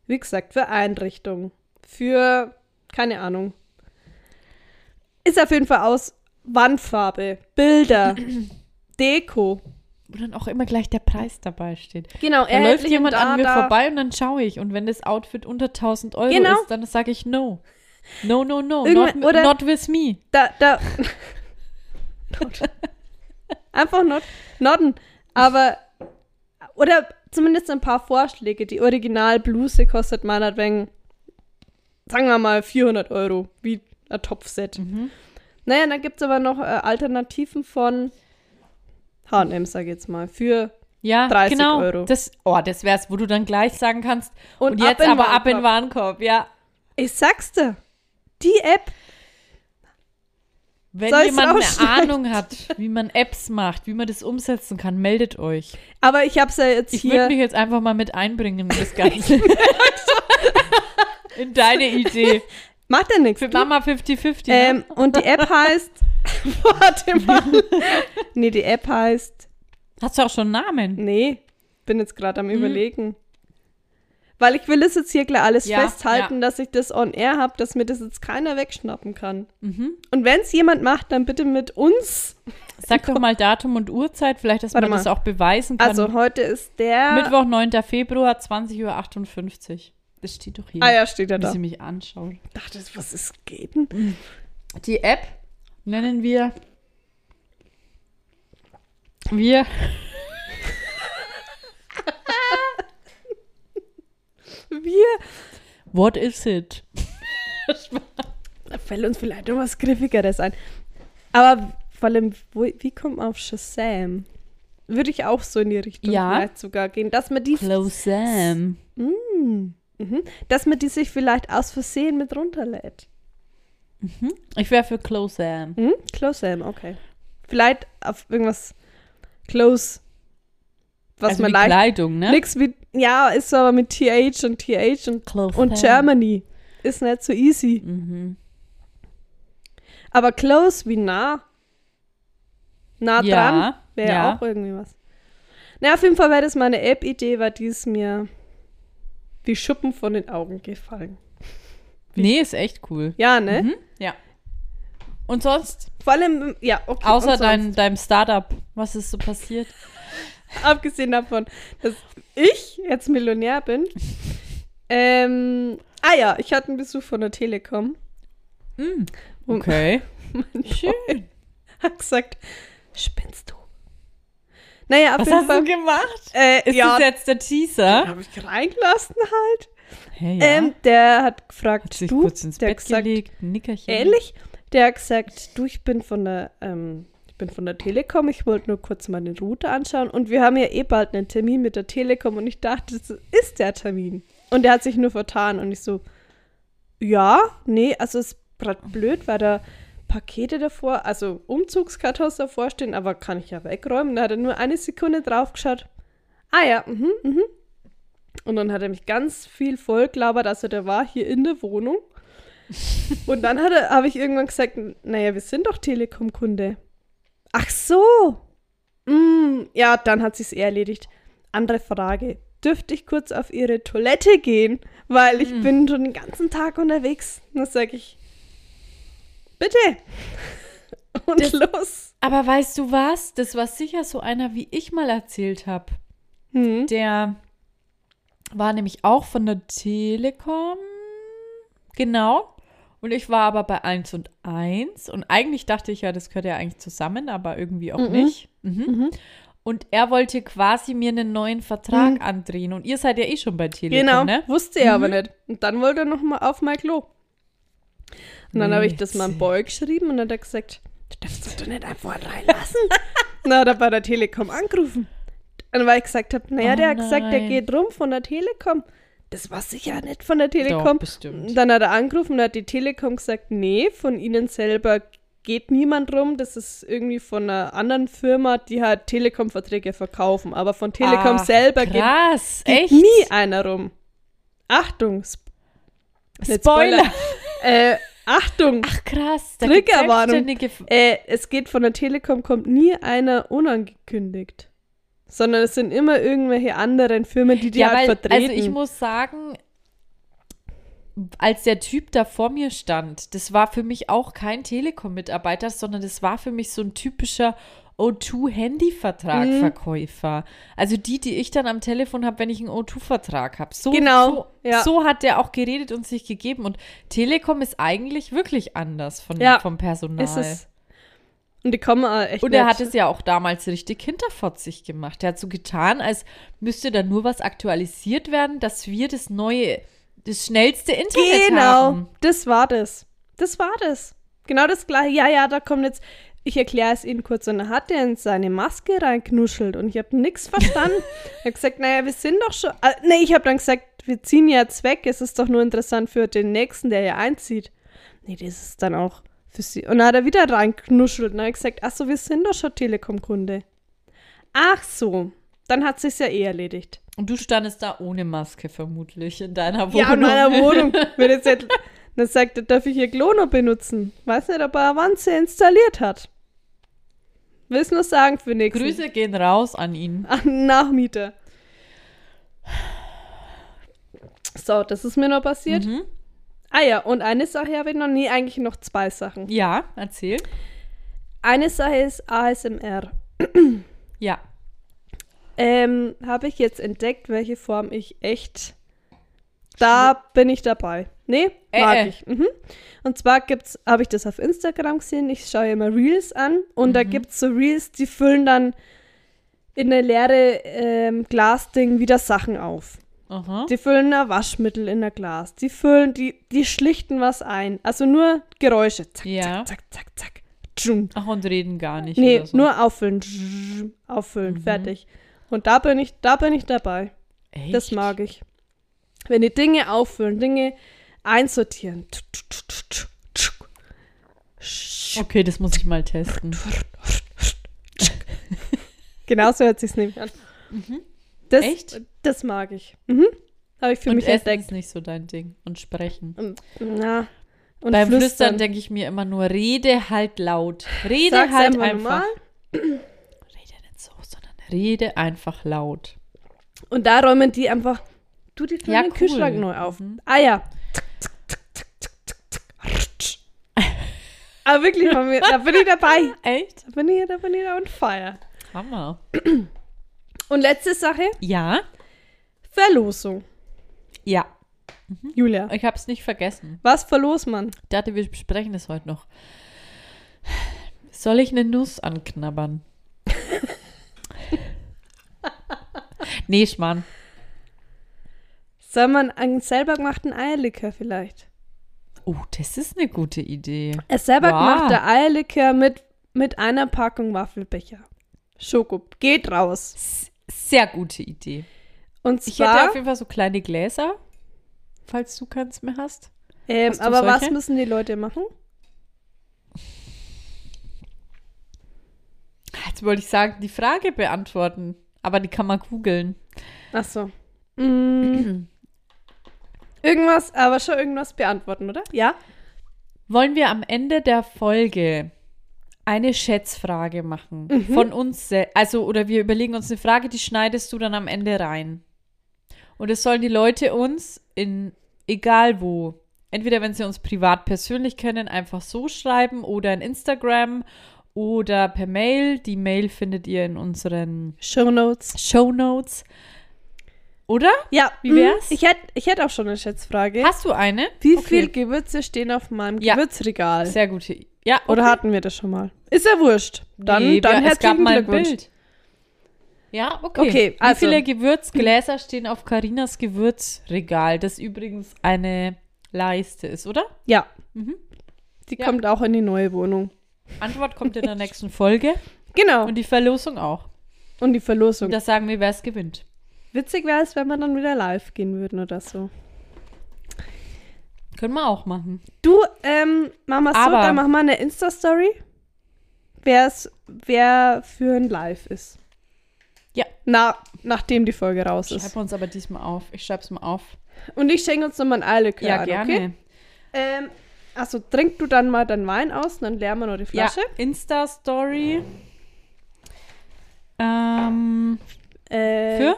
wie gesagt, für Einrichtung. Für, keine Ahnung. Ist auf jeden Fall aus Wandfarbe, Bilder, Deko. Wo dann auch immer gleich der Preis dabei steht. Genau, Da läuft jemand da, an mir da. vorbei und dann schaue ich. Und wenn das Outfit unter 1000 Euro Genau. ist, dann sage ich no. No, no, no. Irgendwann- Not, oder- not with me. Da, da. Not. Einfach not, nodden. Aber, oder zumindest ein paar Vorschläge. Die Originalbluse kostet meinetwegen, sagen wir mal, 400 Euro, wie ein Topfset. Mhm. Naja, dann gibt es aber noch äh, Alternativen von H&M, sag ich jetzt mal, für Ja, 30 genau. Euro. Das, oh, das wär's, wo du dann gleich sagen kannst. Und, Und jetzt ab aber ab in Warenkorb. Warenkorb. Ja. ich sag's dir, die App, Wenn Soll ich's jemand eine? Ahnung hat, wie man Apps macht, wie man das umsetzen kann, meldet euch. aber ich hab's ja jetzt Ich würde hier. mich jetzt einfach mal mit einbringen in das Ganze. in deine Idee. Macht ja nichts. Für Mama 50-50. Ähm, ne? und die App heißt. Warte mal. nee, die App heißt. Hast du auch schon einen Namen? Nee, bin jetzt gerade am Überlegen. Weil ich will das jetzt hier gleich alles Ja, festhalten, dass ich das on air habe, dass mir das jetzt keiner wegschnappen kann. Mhm. Und wenn es jemand macht, dann bitte mit uns. Sag doch mal Datum und Uhrzeit, vielleicht, dass Warte man das mal. auch beweisen kann. Also heute ist der. Mittwoch, 9. Februar, 20.58 Uhr. Das steht doch hier. Ah ja, steht da. sie mich anschaut. Ach, das, was ist geht denn? Die App nennen wir. Wir. Wir. What is it? Da fällt uns vielleicht noch was Griffigeres ein. Aber vor allem, wo, wie kommt man auf Shazam? Würde ich auch so in die Richtung Ja. vielleicht sogar gehen, dass man die Close Sam. Mm. Mhm. Dass man die sich vielleicht aus Versehen mit runterlädt. Ich wäre für Close Sam. Mhm. Close Sam, okay. Vielleicht auf irgendwas Close, was also man leicht. Kleidung, ne? Nix wie, ja, ist aber mit TH und TH und, Close und. Germany. Ist nicht so easy. Mhm. Aber close wie nah. Nah dran Ja, wäre ja. auch irgendwie was. Na, auf jeden Fall wäre das meine App-Idee, weil die ist mir wie Schuppen von den Augen gefallen. Nee, ist echt cool. Ja, ne? Mhm. Ja. Und sonst? Vor allem, ja, okay. Außer dein, deinem Startup. Was ist so passiert? Abgesehen davon, dass ich jetzt Millionär bin. ähm, ah ja, ich hatte einen Besuch von der Telekom. Mm. Okay. mein Schön. Freund hat gesagt, spinnst du? Naja, auf Was hast Fall. du gemacht? äh, Ist ja, das jetzt der Teaser? habe ich reingelassen halt. Hey, ja. Ähm, der hat gefragt, Hat sich du, kurz ins der Bett hat gesagt, gelegt, Nickerchen. Ehrlich? Der hat gesagt, du, ich bin von der, ähm, ich bin von der Telekom, ich wollte nur kurz meine Route anschauen und wir haben ja eh bald einen Termin mit der Telekom und ich dachte, das ist der Termin. Und der hat sich nur vertan und ich so, ja, nee, also es ist gerade blöd, weil da Pakete davor, also Umzugskartons davor stehen, aber kann ich ja wegräumen. Da hat er nur eine Sekunde drauf geschaut. Ah ja, mhm, mhm. Und dann hat er mich ganz viel vollgelabert, also der war hier in der Wohnung. Und dann habe ich irgendwann gesagt, naja, wir sind doch Telekom-Kunde. Ach so. Mm, ja, dann hat sich's eh erledigt. Andere Frage. Dürfte ich kurz auf Ihre Toilette gehen? Weil ich Mhm. bin schon den ganzen Tag unterwegs. Dann sage ich, bitte. Und Das- los. Aber weißt du was? Das war sicher so einer, wie ich mal erzählt habe. Hm. Der war nämlich auch von der Telekom. Genau. Und ich war aber bei 1 und 1. Und eigentlich dachte ich ja, das gehört ja eigentlich zusammen, aber irgendwie auch Mhm. nicht. Mhm. Mhm. Und er wollte quasi mir einen neuen Vertrag Mhm. andrehen. Und ihr seid ja eh schon bei Telekom, Genau, ne? wusste er aber Mhm. nicht. Und dann wollte er noch mal auf mein Klo. Und dann habe ich das meinem. Boy geschrieben und dann hat er gesagt, du darfst das doch nicht einfach reinlassen. Und dann hat er bei der Telekom angerufen. Und weil ich gesagt habe, naja, Oh der hat gesagt, der nein. geht rum von der Telekom. Das war sicher nicht von der Doch, Telekom. bestimmt. Dann hat er angerufen und hat die Telekom gesagt, nee, von ihnen selber geht niemand rum. Das ist irgendwie von einer anderen Firma, die halt Telekom-Verträge verkaufen. Aber von Telekom Ach, selber geht Krass, geht echt? nie einer rum. Achtung, Sp nicht Spoiler. äh, Achtung, Ach krass, da Triggerwarnung. äh, es geht von der Telekom, kommt nie einer unangekündigt. Sondern es sind immer irgendwelche anderen Firmen, die die ja, halt weil, vertreten. also ich muss sagen, als der Typ da vor mir stand, das war für mich auch kein Telekom-Mitarbeiter, sondern das war für mich so ein typischer O2-Handyvertrag-Verkäufer. Also die, die ich dann am Telefon habe, wenn ich einen O2-Vertrag habe. So, Genau, so, ja. so hat der auch geredet und sich gegeben. Und Telekom ist eigentlich wirklich anders von, Ja, vom Personal. ist es. Und die kommen auch echt Und er hat es ja auch damals richtig hinterfotzig gemacht. Er hat so getan, als müsste da nur was aktualisiert werden, dass wir das neue, das schnellste Internet Genau, haben. das war das. Das war das. Genau das gleiche. Ja, ja, da kommt jetzt. Ich erkläre es Ihnen kurz. Und dann hat er in seine Maske reinknuschelt und ich habe nichts verstanden. ich habe gesagt, naja, wir sind doch schon. Äh, nee, ich habe dann gesagt, wir ziehen ja jetzt weg. Es ist doch nur interessant für den Nächsten, der ja einzieht. Nee, das ist dann auch für Sie. Und dann hat er wieder reinknuschelt und dann habe ich gesagt, ach so, wir sind doch schon Telekom-Kunde. Ach so, dann hat sich's ja eh erledigt. Und du standest da ohne Maske vermutlich in deiner Wohnung. Ja, in meiner Wohnung. Wenn jetzt, dann sagt er, darf ich hier Glono benutzen? Weiß nicht, ob er Avanze installiert hat. Will's nur sagen für nächsten Grüße gehen raus an ihn. an Nachmieter. So, das ist mir noch passiert. Mhm. Ah ja, und eine Sache habe ich noch nie, eigentlich noch zwei Sachen. Ja, erzähl. Eine Sache ist ASMR. Ja. Ähm, habe ich jetzt entdeckt, welche Form ich echt. Da bin ich dabei. Nee, Äh, mag äh. ich. Mhm. Und zwar gibt's, habe ich das auf Instagram gesehen, ich schaue immer Reels an und da Mhm. gibt's so Reels, die füllen dann in eine leere ähm, Glasding wieder Sachen auf. Aha. Die füllen ein Waschmittel in ein Glas. Die füllen, die, die schlichten was ein. Also nur Geräusche. Zack, Ja. zack, zack, zack, zack. Tschum. Ach, und reden gar nicht. Nee, so. nur auffüllen. Tschum. Auffüllen, Mhm. fertig. Und da bin ich, da bin ich dabei. Echt? Das mag ich. Wenn die Dinge auffüllen, Dinge einsortieren. Okay, das muss ich mal testen. Genauso hört sich's nämlich an. Das. Echt? Das mag ich. Mhm. Habe ich für und mich Essen entdeckt. ist nicht so dein Ding. Und sprechen. Na, und Beim Flüstern, flüstern. denke ich mir immer nur, rede halt laut. Rede Sag's halt einfach einfach. Rede nicht so, sondern rede einfach laut. Und da räumen die einfach, du die Ja, den cool. Kühlschrank neu auf. Mhm. Ah ja. Aber wirklich, da bin ich dabei. Echt? Da bin ich, da bin ich on fire. Hammer. Und letzte Sache, Ja? Verlosung. Ja. Julia, Ich habe es nicht vergessen. was verlost man? Ich dachte, wir besprechen das heute noch. Soll ich eine Nuss anknabbern? nee, Schmarrn. Soll man einen selber gemachten Eierlikör vielleicht? Oh, das ist eine gute Idee. Ein selber Wow. gemachter Eierlikör mit mit einer Packung Waffelbecher. Schoko. Geht raus. Sehr gute Idee. Und Ich hätte zwar, auf jeden Fall so kleine Gläser, falls du keins mehr hast. ähm, Hast aber was solche? müssen die Leute machen? Jetzt wollte ich sagen, die Frage beantworten. Aber die kann man googeln. Ach so. Mm, irgendwas, aber schon irgendwas beantworten, oder? Ja? Wollen wir am Ende der Folge eine Schätzfrage machen? Mhm. Von uns, also, oder wir überlegen uns eine Frage, die schneidest du dann am Ende rein. Und es sollen die Leute uns in, egal wo, entweder wenn sie uns privat persönlich kennen, einfach so schreiben oder in Instagram oder per Mail. Die Mail findet ihr in unseren Show Notes. Show Notes. Oder? Ja, Wie mm, wär's? Ich hätte ich hätt auch schon eine Schätzfrage. Hast du eine? Wie Okay. viel Gewürze stehen auf meinem Ja. Gewürzregal? Sehr gute. Ja, Oder okay. hatten wir das schon mal? Ist ja wurscht. Dann, Nee, dann wir, es gab mal ein. Bild. Ja, okay. Okay, also- Wie viele Gewürzgläser stehen auf Karinas Gewürzregal, das übrigens eine Leiste ist, oder? Ja. Mhm. Die Ja. kommt auch in die neue Wohnung. Antwort kommt in der nächsten Folge Genau. und die Verlosung auch. Und die Verlosung. Und da sagen wir, wer es gewinnt. Witzig wäre es, wenn wir dann wieder live gehen würden oder so. Können wir auch machen. Du, ähm, so, Aber- dann machen wir eine Insta-Story, wer's, wer für ein Live ist. Ja. Na, nachdem die Folge raus ist. Schreiben wir uns aber diesmal auf. Ich schreib's mal auf. Und ich schenke uns nochmal ein Eierlikör Ja, an, gerne. okay? Ähm, also trink du dann mal deinen Wein aus, dann leeren wir noch die Ja, Flasche. Insta-Story. Ähm, Äh, für?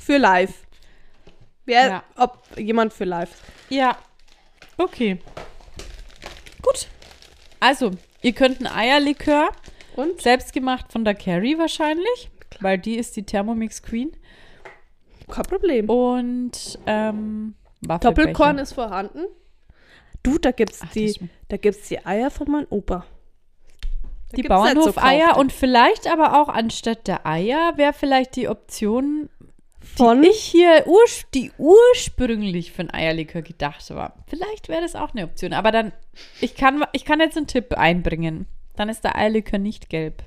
Für live. Wer, Ja. ob jemand für live. Ja. Okay. Gut. Also, ihr könnt ein Eierlikör, Und? selbstgemacht von der Carrie wahrscheinlich, weil die ist die Thermomix Queen. Kein Problem. Und ähm. Doppelkorn ist vorhanden. Du, da gibt's Ach, die, da gibt's die Eier von meinem Opa. Da Die gibt's nicht so Bauernhofeier und vielleicht aber auch anstatt der Eier wäre vielleicht die Option, von die ich hier urs die ursprünglich für ein Eierlikör gedacht war. Vielleicht wäre das auch eine Option. Aber dann, ich kann, ich kann jetzt einen Tipp einbringen. Dann ist der Eierlikör nicht gelb.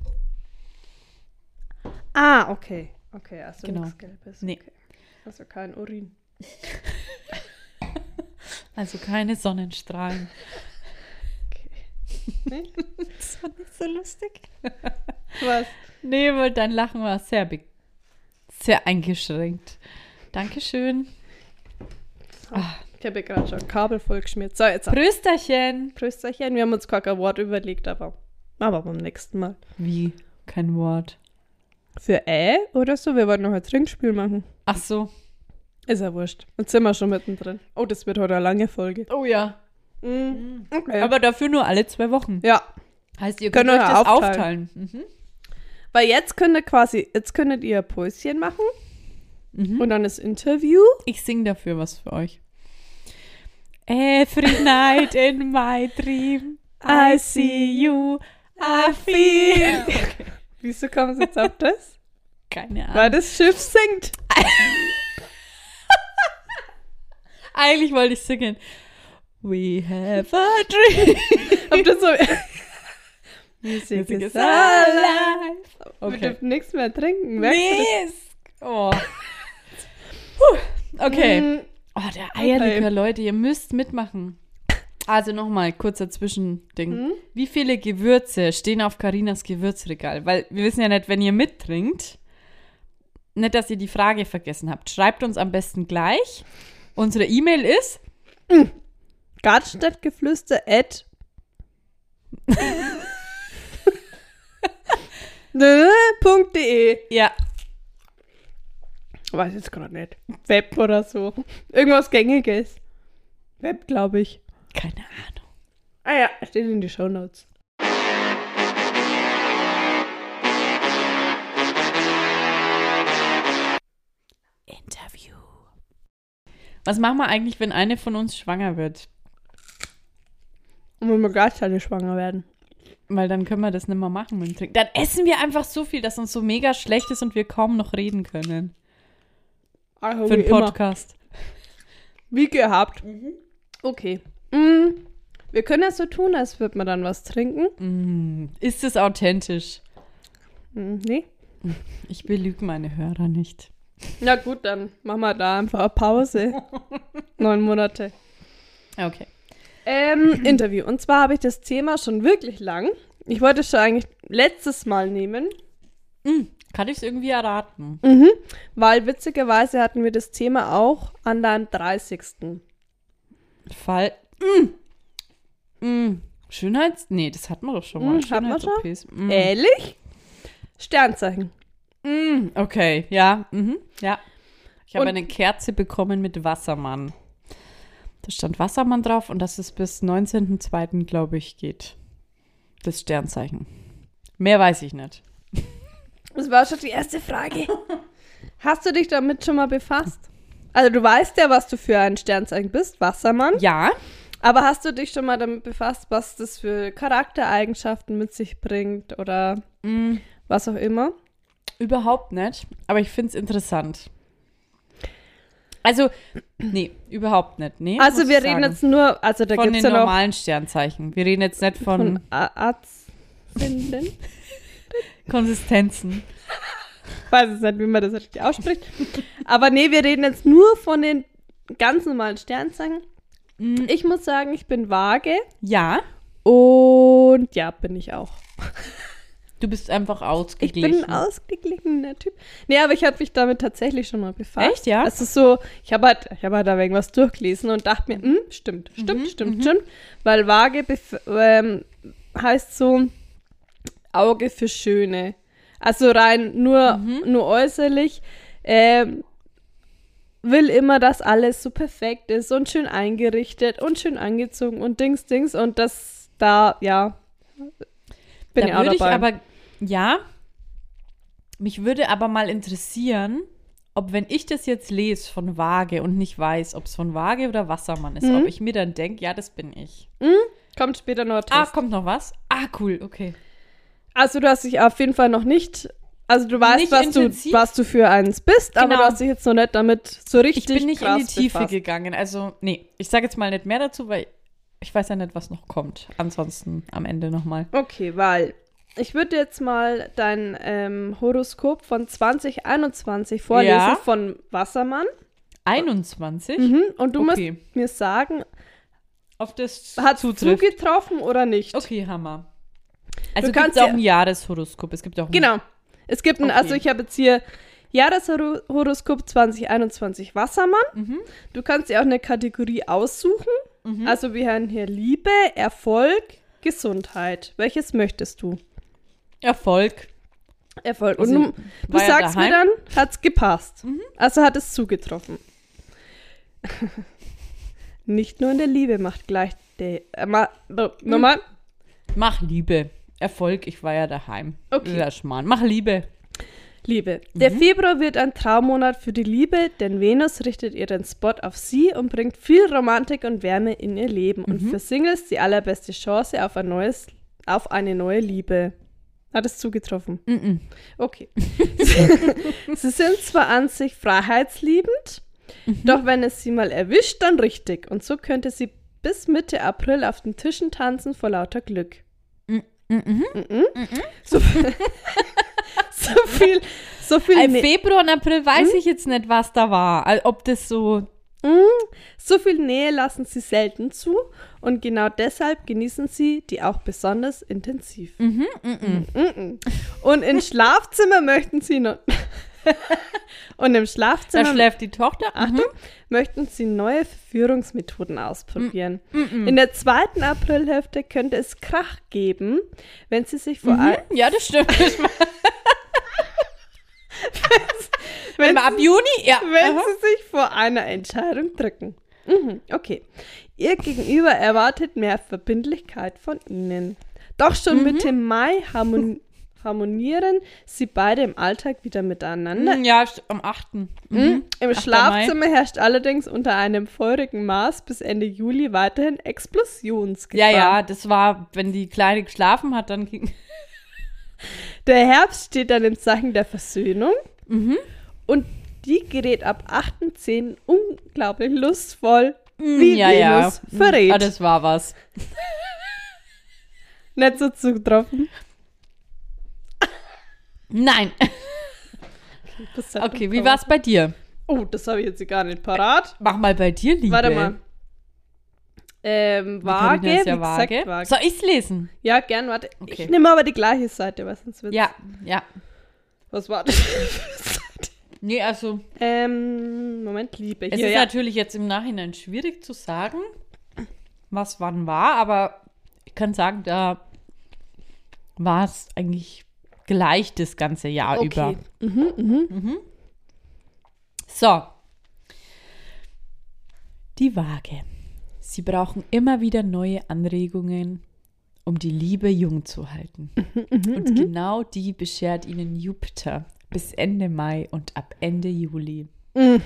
Ah, okay. Okay, also Genau. nichts Gelbes. Nee. Okay. Also kein Urin. Also keine Sonnenstrahlen. Nee? Das war nicht so lustig. Was? Nee, weil dein Lachen war sehr, be- sehr eingeschränkt. Dankeschön. Ich habe ja gerade schon Kabel vollgeschmiert. So, jetzt Prösterchen. Prösterchen. Wir haben uns gar kein Wort überlegt, aber, aber beim nächsten Mal. Wie? Kein Wort. Für Ä oder so? Wir wollten noch ein Trinkspiel machen. Ach so. Ist ja wurscht. Jetzt sind wir schon mittendrin. Oh, das wird heute eine lange Folge. Oh ja. Mhm. Okay. Aber dafür nur alle zwei Wochen. ja, Heißt, ihr Können könnt euch das aufteilen. aufteilen. Mhm. Weil jetzt könnt ihr quasi, jetzt könntet ihr Päuschen machen Mhm. und dann das Interview. Ich sing dafür was für euch. Every night in my dream, I see you, I feel. Wieso kommen Sie jetzt auf das? Keine Ahnung. Weil das Schiff singt. Eigentlich wollte ich singen. We have a dream. Habt ihr so. Music ist is alive. Alive. Wir Okay. dürfen nichts mehr trinken. merkst? Nee. Oh. Okay. Mm, Oh, der Eierlikör, Leute, ihr müsst mitmachen. Also nochmal, kurzer Zwischending. Mhm. Wie viele Gewürze stehen auf Karinas Gewürzregal? Weil wir wissen ja nicht, wenn ihr mittrinkt, nicht, dass ihr die Frage vergessen habt. Schreibt uns am besten gleich. Unsere E-Mail ist Gartenstadtgeflüster at .de ja Weiß jetzt gerade nicht. Web oder so. Irgendwas Gängiges. Web, glaube ich. keine Ahnung. Ah ja, steht in die Shownotes. Interview. Was machen wir eigentlich, wenn eine von uns schwanger wird? Und wenn wir gleichzeitig schwanger werden. Weil dann können wir das nicht mehr machen mit dem Trinken. Dann essen wir einfach so viel, dass uns so mega schlecht ist und wir kaum noch reden können. Also Für den immer. Podcast. Wie gehabt. Okay. Mm. Wir können ja so tun, als würde man dann was trinken. Mm, ist es authentisch? Hm, nee. Ich belüge meine Hörer nicht. Na gut, dann machen wir da einfach eine Pause. Neun Monate. Okay. Ähm, Interview. Und zwar habe ich das Thema schon wirklich lang. Ich wollte es schon eigentlich letztes Mal nehmen, Mm, kann ich es irgendwie erraten? mhm. weil witzigerweise hatten wir das Thema auch an deinem 30. Fall. Mm. Mm. Schönheits... Nee, das hatten wir doch schon mal. Mm, hatten wir schon? Mm. Ehrlich? Sternzeichen. Mm, okay, ja. Mhm, ja. Ich habe eine Kerze bekommen mit Wassermann. Da stand Wassermann drauf und dass es bis 19.02. glaube ich geht. Das Sternzeichen. Mehr weiß ich nicht. Das war schon die erste Frage. Hast du dich damit schon mal befasst? Also du weißt ja, was du für ein Sternzeichen bist, Wassermann. Ja, Aber hast du dich schon mal damit befasst, was das für Charaktereigenschaften mit sich bringt oder mm, was auch immer? überhaupt nicht. Aber ich finde es interessant. Also, nee, überhaupt nicht. Nee, Also wir ich reden sagen. jetzt nur, also da von gibt es den ja noch normalen Sternzeichen. Wir reden jetzt nicht von, von A- Arztinnen. Konsistenzen. weiß es nicht, wie man das richtig ausspricht. Aber nee, wir reden jetzt nur von den ganz normalen Sternzeichen. Mm, Ich muss sagen, ich bin vage ja, und ja, bin ich auch. Du bist einfach Ich ausgeglichen. bin ein ausgeglichener Typ. Nee, aber ich habe mich damit tatsächlich schon mal befasst. Echt, ja? Es ist so, ich habe halt, ich habe halt da irgendwas durchgelesen und dachte mir, hm, stimmt, Mhm, stimmt, stimmt, stimmt. Weil vage bef- ähm, heißt so Auge für Schöne. Also rein nur, Mhm. nur äußerlich. Ähm, will immer, dass alles so perfekt ist und schön eingerichtet und schön angezogen und Dings, Dings. Und das da, ja, bin ich da auch würde ich aber, ja, mich würde aber mal interessieren, ob wenn ich das jetzt lese von Waage und nicht weiß, ob es von Waage oder Wassermann ist, Mhm. ob ich mir dann denke, ja, das bin ich. Kommt später noch ein Ah, kommt noch was? Ah, cool, okay. Also du hast dich auf jeden Fall noch nicht, also du weißt, Nicht was du, was du für eins bist, aber Genau. du hast dich jetzt noch nicht damit so richtig Ich bin nicht in die Tiefe befasst. gegangen. Also, nee, ich sage jetzt mal nicht mehr dazu, weil ich weiß ja nicht, was noch kommt. Ansonsten am Ende nochmal. Okay, weil ich würde jetzt mal dein ähm, Horoskop von 2021 vorlesen Ja. von Wassermann. 21? Mhm. Und du Okay. musst mir sagen, Auf das hat zutrifft. zugetroffen oder nicht? Okay, Hammer. Also Du kannst auch ein Jahreshoroskop. Es gibt auch ein Genau. Es gibt ein, Okay. also ich habe jetzt hier Jahreshoroskop 2021 Wassermann. Mhm. Du kannst dir auch eine Kategorie aussuchen. Mhm. Also wir haben hier Liebe, Erfolg, Gesundheit. Welches möchtest du? Erfolg. Erfolg. Also, Und du, du ja sagst mir daheim. dann, hat's gepasst. Also hat es zugetroffen. Nicht nur in der Liebe macht gleich der. Äh, ma, no, nochmal. Mach Liebe. Erfolg, ich war ja daheim. Okay. Ja, Schmarrn. Mach Liebe. Liebe. Der Mhm. Februar wird ein Traummonat für die Liebe, denn Venus richtet ihren Spot auf sie und bringt viel Romantik und Wärme in ihr Leben. Mhm. Und für Singles die allerbeste Chance auf, ein neues, auf eine neue Liebe. Hat es zugetroffen? Mhm. Okay. sie sind zwar an sich freiheitsliebend, Mhm. doch wenn es sie mal erwischt, dann richtig. Und so könnte sie bis Mitte April auf den Tischen tanzen vor lauter Glück. Mhm. Mhm. So, so viel, so viel, Im Nä- Februar und April weiß Hm? ich jetzt nicht, was da war. Also, ob das so. Mhm. so viel Nähe lassen sie selten zu und genau deshalb genießen sie die auch besonders intensiv. Mhm, mhm. Mhm. Und im Schlafzimmer möchten sie noch. und im Da Schlafzimmer schläft die Tochter. Achtung, möchten Sie neue Verführungsmethoden ausprobieren. Mhm. In der zweiten Aprilhälfte könnte es Krach geben, wenn Sie sich vor allem, Mhm. Ja, das stimmt. wenn, Ab Juni? Ja. wenn Aha. Sie sich vor einer Entscheidung drücken. Mhm, okay. Ihr Gegenüber erwartet mehr Verbindlichkeit von Ihnen. Doch schon Mhm. Mitte Mai harmon harmonieren Sie beide im Alltag wieder miteinander. Mhm, Ja, am 8. Mhm. Mhm. Im 8. Schlafzimmer herrscht allerdings unter einem feurigen Maß bis Ende Juli weiterhin Explosionsgefahr. Ja, ja, das war, wenn die Kleine geschlafen hat, dann ging. Der Herbst steht dann im Zeichen der Versöhnung Mhm. Und die gerät ab 8.10 unglaublich lustvoll, wie ja, ja. Venus verrät. Ah, das war was. Nicht so zugetroffen. Nein. Okay, doch wie war's bei dir? Oh, das habe ich jetzt gar nicht parat. Mach mal bei dir, Liebe. Warte mal. Ähm, ja wie gesagt, vage. Waage. Soll ich's lesen? Ja, gern, warte. Okay. Ich nehme aber die gleiche Seite, was sonst wird. Ja, ja. Was war das? Nee, also ähm, Moment, Liebe. es Hier, ist ja. natürlich jetzt im Nachhinein schwierig zu sagen, was wann war, aber ich kann sagen, da war es eigentlich gleich das ganze Jahr über. Okay. Mhm, mhm. So. Die Waage. Sie brauchen immer wieder neue Anregungen, um die Liebe jung zu halten. und genau die beschert ihnen Jupiter bis Ende Mai und ab Ende Juli. Mm.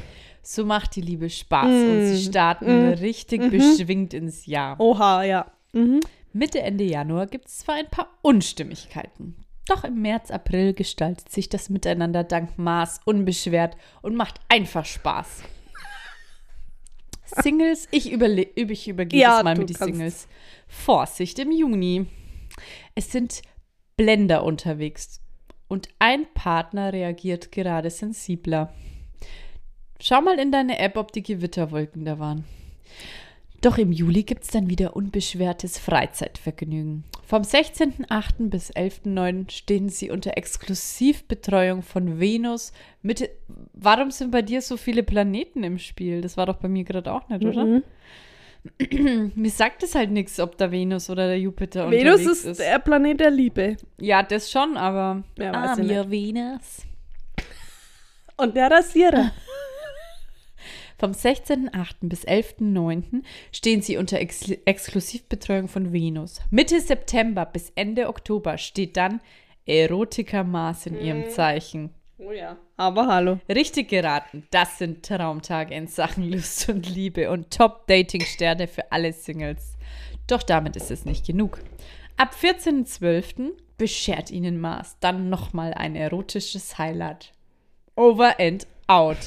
So macht die Liebe Spaß und sie starten richtig beschwingt ins Jahr. Oha, ja. Mhm. Mitte, Ende Januar gibt es zwar ein paar Unstimmigkeiten. Doch im März, April gestaltet sich das Miteinander dank Mars unbeschwert und macht einfach Spaß. Singles, ich, überle üb- ich übergehe Ja, das mal mit die kannst. Singles. Vorsicht im Juni. Es sind Blender unterwegs und ein Partner reagiert gerade sensibler. Schau mal in deine App, ob die Gewitterwolken da waren. Doch im Juli gibt es dann wieder unbeschwertes Freizeitvergnügen. Vom 16.08. bis 11.09. stehen sie unter Exklusivbetreuung von Venus. Mit, warum sind bei dir so viele Planeten im Spiel? Das war doch bei mir gerade auch nicht, oder? Mhm. Mir sagt es halt nichts, ob da Venus oder der Jupiter Venus unterwegs ist der Planet der Liebe. Ja, das schon, aber Ja, ah, mir Venus. Und der Rasierer. Vom 16.08. bis 11.09. stehen sie unter Ex Exklusivbetreuung von Venus. Mitte September bis Ende Oktober steht dann Erotika Mars in ihrem Zeichen. Oh ja. Aber hallo. Richtig geraten, das sind Traumtage in Sachen Lust und Liebe und Top-Dating-Sterne für alle Singles. Doch damit ist es nicht genug. Ab 14.12. beschert ihnen Mars dann nochmal ein erotisches Highlight. Over and out.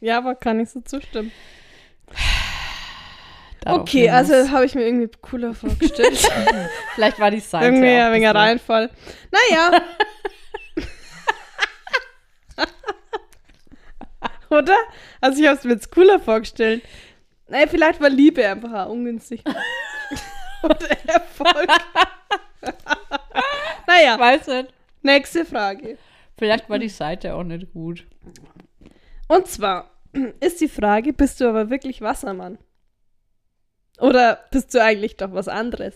Ja, aber kann ich so zustimmen. Darauf okay, also habe ich mir irgendwie cooler vorgestellt. Vielleicht war die Seite irgendwie ein wenig Reinfall. Naja. Oder? Also ich habe es mir jetzt cooler vorgestellt. Naja, vielleicht war Liebe einfach auch ungünstig. Oder Erfolg. naja, Weiß nicht. nächste Frage. Vielleicht war die Seite auch nicht gut. Und zwar ist die Frage, bist du aber wirklich Wassermann? Oder bist du eigentlich doch was anderes?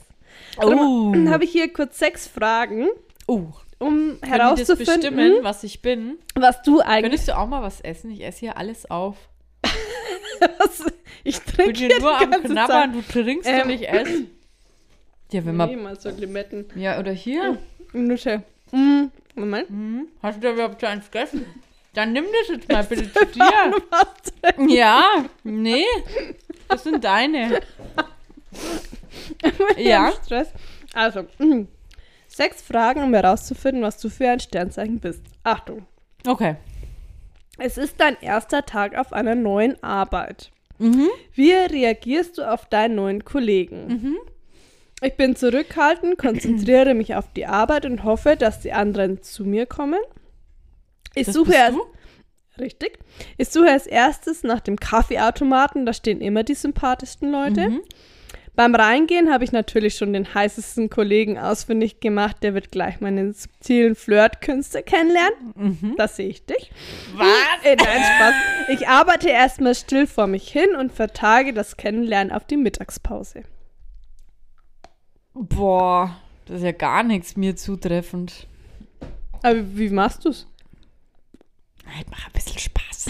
Oh. Dann habe ich hier kurz sechs Fragen, Oh. Um Können die das herauszufinden, bestimmen, was ich bin? was du eigentlich Könntest du auch mal was essen? Ich esse hier alles auf. hast. Ich trinke hier nur am Knabbern, Zeit. du trinkst Ähm. und ich esse. Ja, wenn Nee, man. mal so Limetten. Ja, oder hier. Nüsse. Mm, Moment. Hm, Hast du da überhaupt eins gegessen? Dann nimm das jetzt mal bitte zu dir. Was? Ja, nee. Das sind deine. Ja. Stress. Also, mm. Sechs Fragen, um herauszufinden, was du für ein Sternzeichen bist. Achtung. Okay. Es ist dein erster Tag auf einer neuen Arbeit. Mhm. Wie reagierst du auf deinen neuen Kollegen? Mhm. Ich bin zurückhaltend, konzentriere mich auf die Arbeit und hoffe, dass die anderen zu mir kommen. Ich Das suche erst, richtig. Ich suche als erstes nach dem Kaffeeautomaten, da stehen immer die sympathischsten Leute. Mhm. Beim Reingehen habe ich natürlich schon den heißesten Kollegen ausfindig gemacht, der wird gleich meine subtilen Flirtkünste kennenlernen. Mhm. Da sehe ich dich. Was? Äh, nein, Spaß. Ich arbeite erstmal still vor mich hin und vertage das Kennenlernen auf die Mittagspause. Boah, das ist ja gar nichts mir zutreffend. Aber wie machst du's? Ich mache ein bisschen Spaß.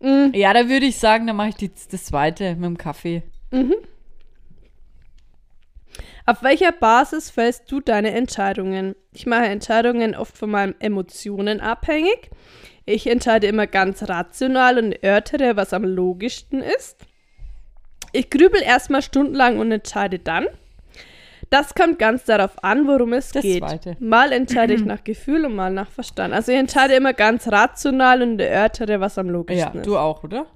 Mhm. Ja, da würde ich sagen, dann mache ich die, das zweite mit dem Kaffee. Auf welcher Basis fällst du deine Entscheidungen? Ich mache Entscheidungen oft von meinen Emotionen abhängig. Ich entscheide immer ganz rational und erörtere, was am logischsten ist. Ich grübel erstmal stundenlang und entscheide dann. Das kommt ganz darauf an, worum es Das geht. Zweite. Mal entscheide ich nach Gefühl und mal nach Verstand. Also ich entscheide immer ganz rational und erörtere, was am Ja, logischsten ist. du auch, oder?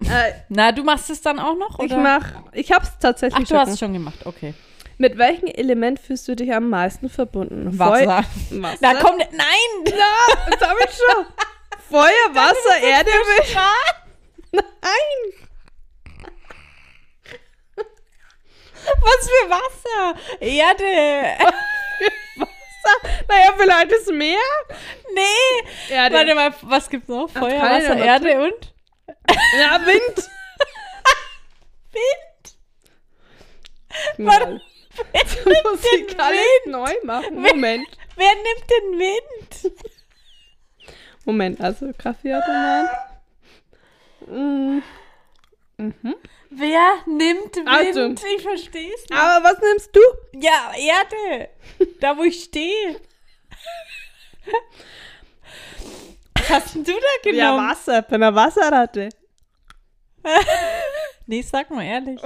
Äh, Na, du machst es dann auch noch? Oder? ich mach, ich hab's tatsächlich Ach, du schon. hast es schon gemacht, okay. Mit welchem Element fühlst du dich am meisten verbunden? Wasser. Feu Wasser? Na komm, nein! Ja, das hab ich schon. Feuer, Wasser, Erde, Wind. Nein. Was für Wasser? Erde. Naja, vielleicht das Meer. nee. Erde. Warte mal, was gibt's noch? Feuer, keine Wasser. Erde und? Ja, Wind. Wind. Warum? Wer muss nimmt ich den alles Wind? neu machen. Moment. Wer nimmt den Wind? Moment, also Kaffeeautomat. Mm. Wer nimmt Wind? Also. Ich versteh's nicht. Aber was nimmst du? Ja, Erde. Da, wo ich stehe. Was hast denn du da Ja, genommen? Wasser. Ich bin eine Wasserratte. Nee, sag mal ehrlich.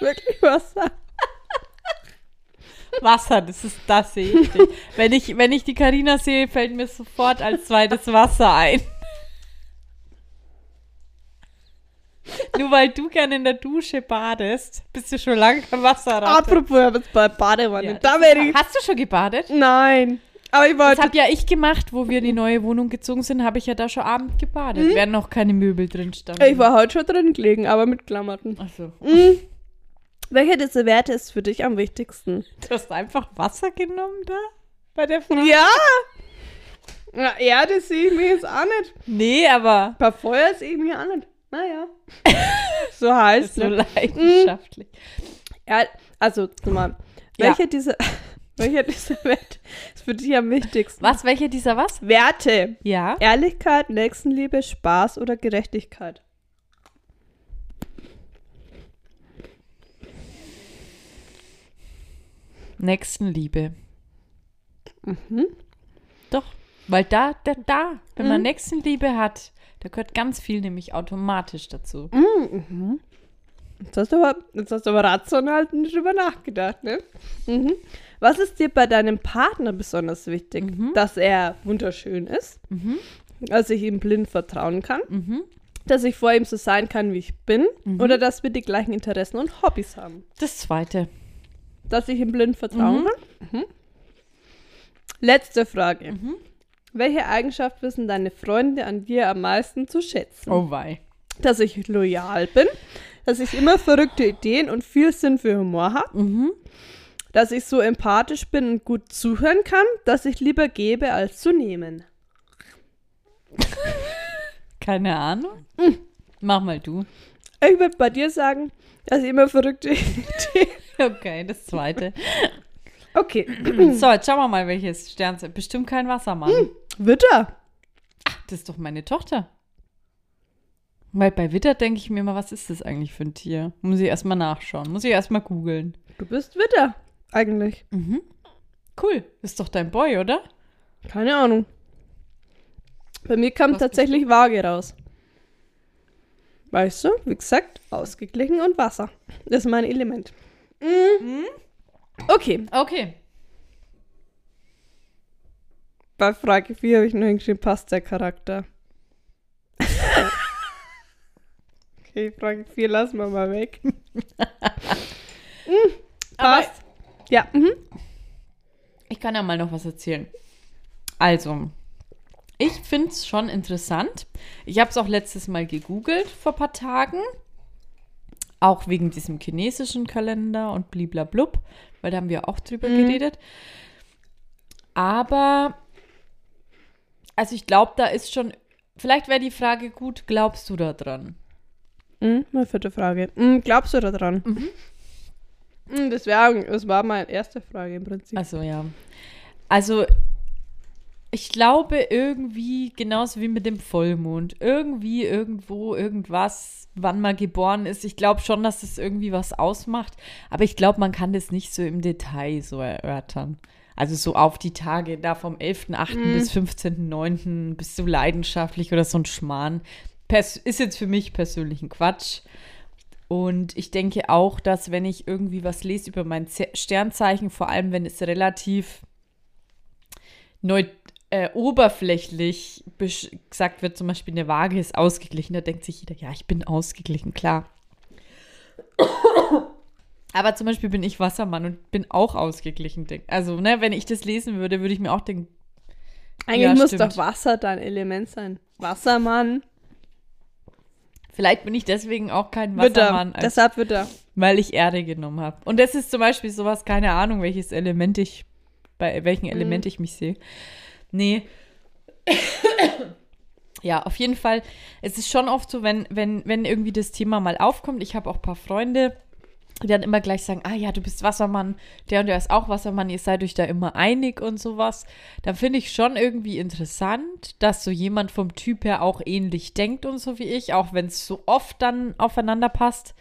Wirklich Wasser. Wasser, das ist das sehe ich. Wenn ich, wenn ich die Karina sehe, fällt mir sofort als zweites Wasser ein. Nur weil du gerne in der Dusche badest, bist du schon lange kein Wasserrad. Apropos, ich hab jetzt bei Badewanne. Ja, da das werde ist- ich. Hast du schon gebadet? Nein. Aber ich Das wollte. habe ja ich gemacht, wo wir in die neue Wohnung gezogen sind, habe ich ja da schon Abend gebadet, während noch keine Möbel drin standen. Ich war heute schon drin gelegen, aber mit Klamotten. Ach so. Mm. Welche dieser Werte ist für dich am wichtigsten? Du hast einfach Wasser genommen da? Bei der Frau? Ja. Na, Erde sehe ich mir jetzt auch nicht. Nee, aber Bei Feuer sehe ich mich auch nicht. Naja. so heißt so ne? leidenschaftlich. Ja, also, guck mal. Ja. Welche dieser, welcher dieser Werte ist für dich am wichtigsten? Was, welche dieser was? Werte. Ja. Ehrlichkeit, Nächstenliebe, Spaß oder Gerechtigkeit? Nächstenliebe. Doch, weil da, da, da, wenn man Nächstenliebe hat, da gehört ganz viel nämlich automatisch dazu. Jetzt hast du aber, jetzt hast du aber rational nicht drüber nachgedacht, ne? Mhm. Was ist dir bei deinem Partner besonders wichtig? Dass er wunderschön ist, dass ich ihm blind vertrauen kann, dass ich vor ihm so sein kann, wie ich bin, oder dass wir die gleichen Interessen und Hobbys haben. Das zweite. Dass ich ihm blind vertrauen kann. Mhm. Letzte Frage. Welche Eigenschaft wissen deine Freunde an dir am meisten zu schätzen? Oh wei. Dass ich loyal bin, dass ich immer verrückte Ideen und viel Sinn für Humor habe, dass ich so empathisch bin und gut zuhören kann, dass ich lieber gebe als zu nehmen. Keine Ahnung. Mach mal du. Ich würde bei dir sagen, dass ich immer verrückte Ideen. Okay, das zweite. Okay, so, jetzt schauen wir mal, welches Sternzeichen. Bestimmt kein Wassermann. Witter. Das ist doch meine Tochter. Weil bei Witter denke ich mir immer, was ist das eigentlich für ein Tier? Muss ich erstmal nachschauen. Muss ich erstmal googeln. Du bist Witter, eigentlich. Cool. Ist doch dein Boy, oder? Keine Ahnung. Bei mir kam Was tatsächlich Waage raus. Weißt du, wie gesagt, ausgeglichen und Wasser. Das ist mein Element. Mhm. Okay, Okay. bei Frage 4 habe ich nur hingeschrieben, passt der Charakter. okay, Frage 4 lassen wir mal weg. Mhm, Aber passt. Ja, mhm. ich kann ja mal noch was erzählen. Also, ich finde es schon interessant. Ich habe es auch letztes Mal gegoogelt vor ein paar Tagen. Auch wegen diesem chinesischen Kalender und bliblablub, weil da haben wir auch drüber geredet. Aber, also ich glaube, da ist schon, vielleicht wäre die Frage gut, glaubst du da dran? Mhm, meine vierte Frage. Mhm, glaubst du da dran? Mhm. Das, wär, das war meine erste Frage im Prinzip. Also ja. Also ich glaube irgendwie, genauso wie mit dem Vollmond, irgendwie, irgendwo, irgendwas, wann man geboren ist. Ich glaube schon, dass das irgendwie was ausmacht. Aber ich glaube, man kann das nicht so im Detail so erörtern. Also so auf die Tage da vom 11.8. bis 15.9. bist du leidenschaftlich oder so ein Schmarrn. Pers ist jetzt für mich persönlich ein Quatsch. Und ich denke auch, dass wenn ich irgendwie was lese über mein Ze- Sternzeichen, vor allem wenn es relativ neu, äh, oberflächlich gesagt wird, zum Beispiel eine Waage ist ausgeglichen, da denkt sich jeder, ja, ich bin ausgeglichen, klar. Aber zum Beispiel bin ich Wassermann und bin auch ausgeglichen. Also, ne, wenn ich das lesen würde, würde ich mir auch denken, Eigentlich Ja, muss stimmt. doch Wasser dein Element sein. Wassermann. vielleicht bin ich deswegen auch kein er. Wassermann, als, Deshalb wird er. weil ich Erde genommen habe. Und das ist zum Beispiel sowas, keine Ahnung, welches Element ich, bei welchem Element ich mich sehe. Nee. ja, auf jeden Fall. Es ist schon oft so, wenn, wenn, wenn irgendwie das Thema mal aufkommt. Ich habe auch ein paar Freunde, die dann immer gleich sagen, ah ja, du bist Wassermann, der und der ist auch Wassermann, ihr seid euch da immer einig und sowas. Dann finde ich schon irgendwie interessant, dass so jemand vom Typ her auch ähnlich denkt und so wie ich, auch wenn es so oft dann aufeinander passt.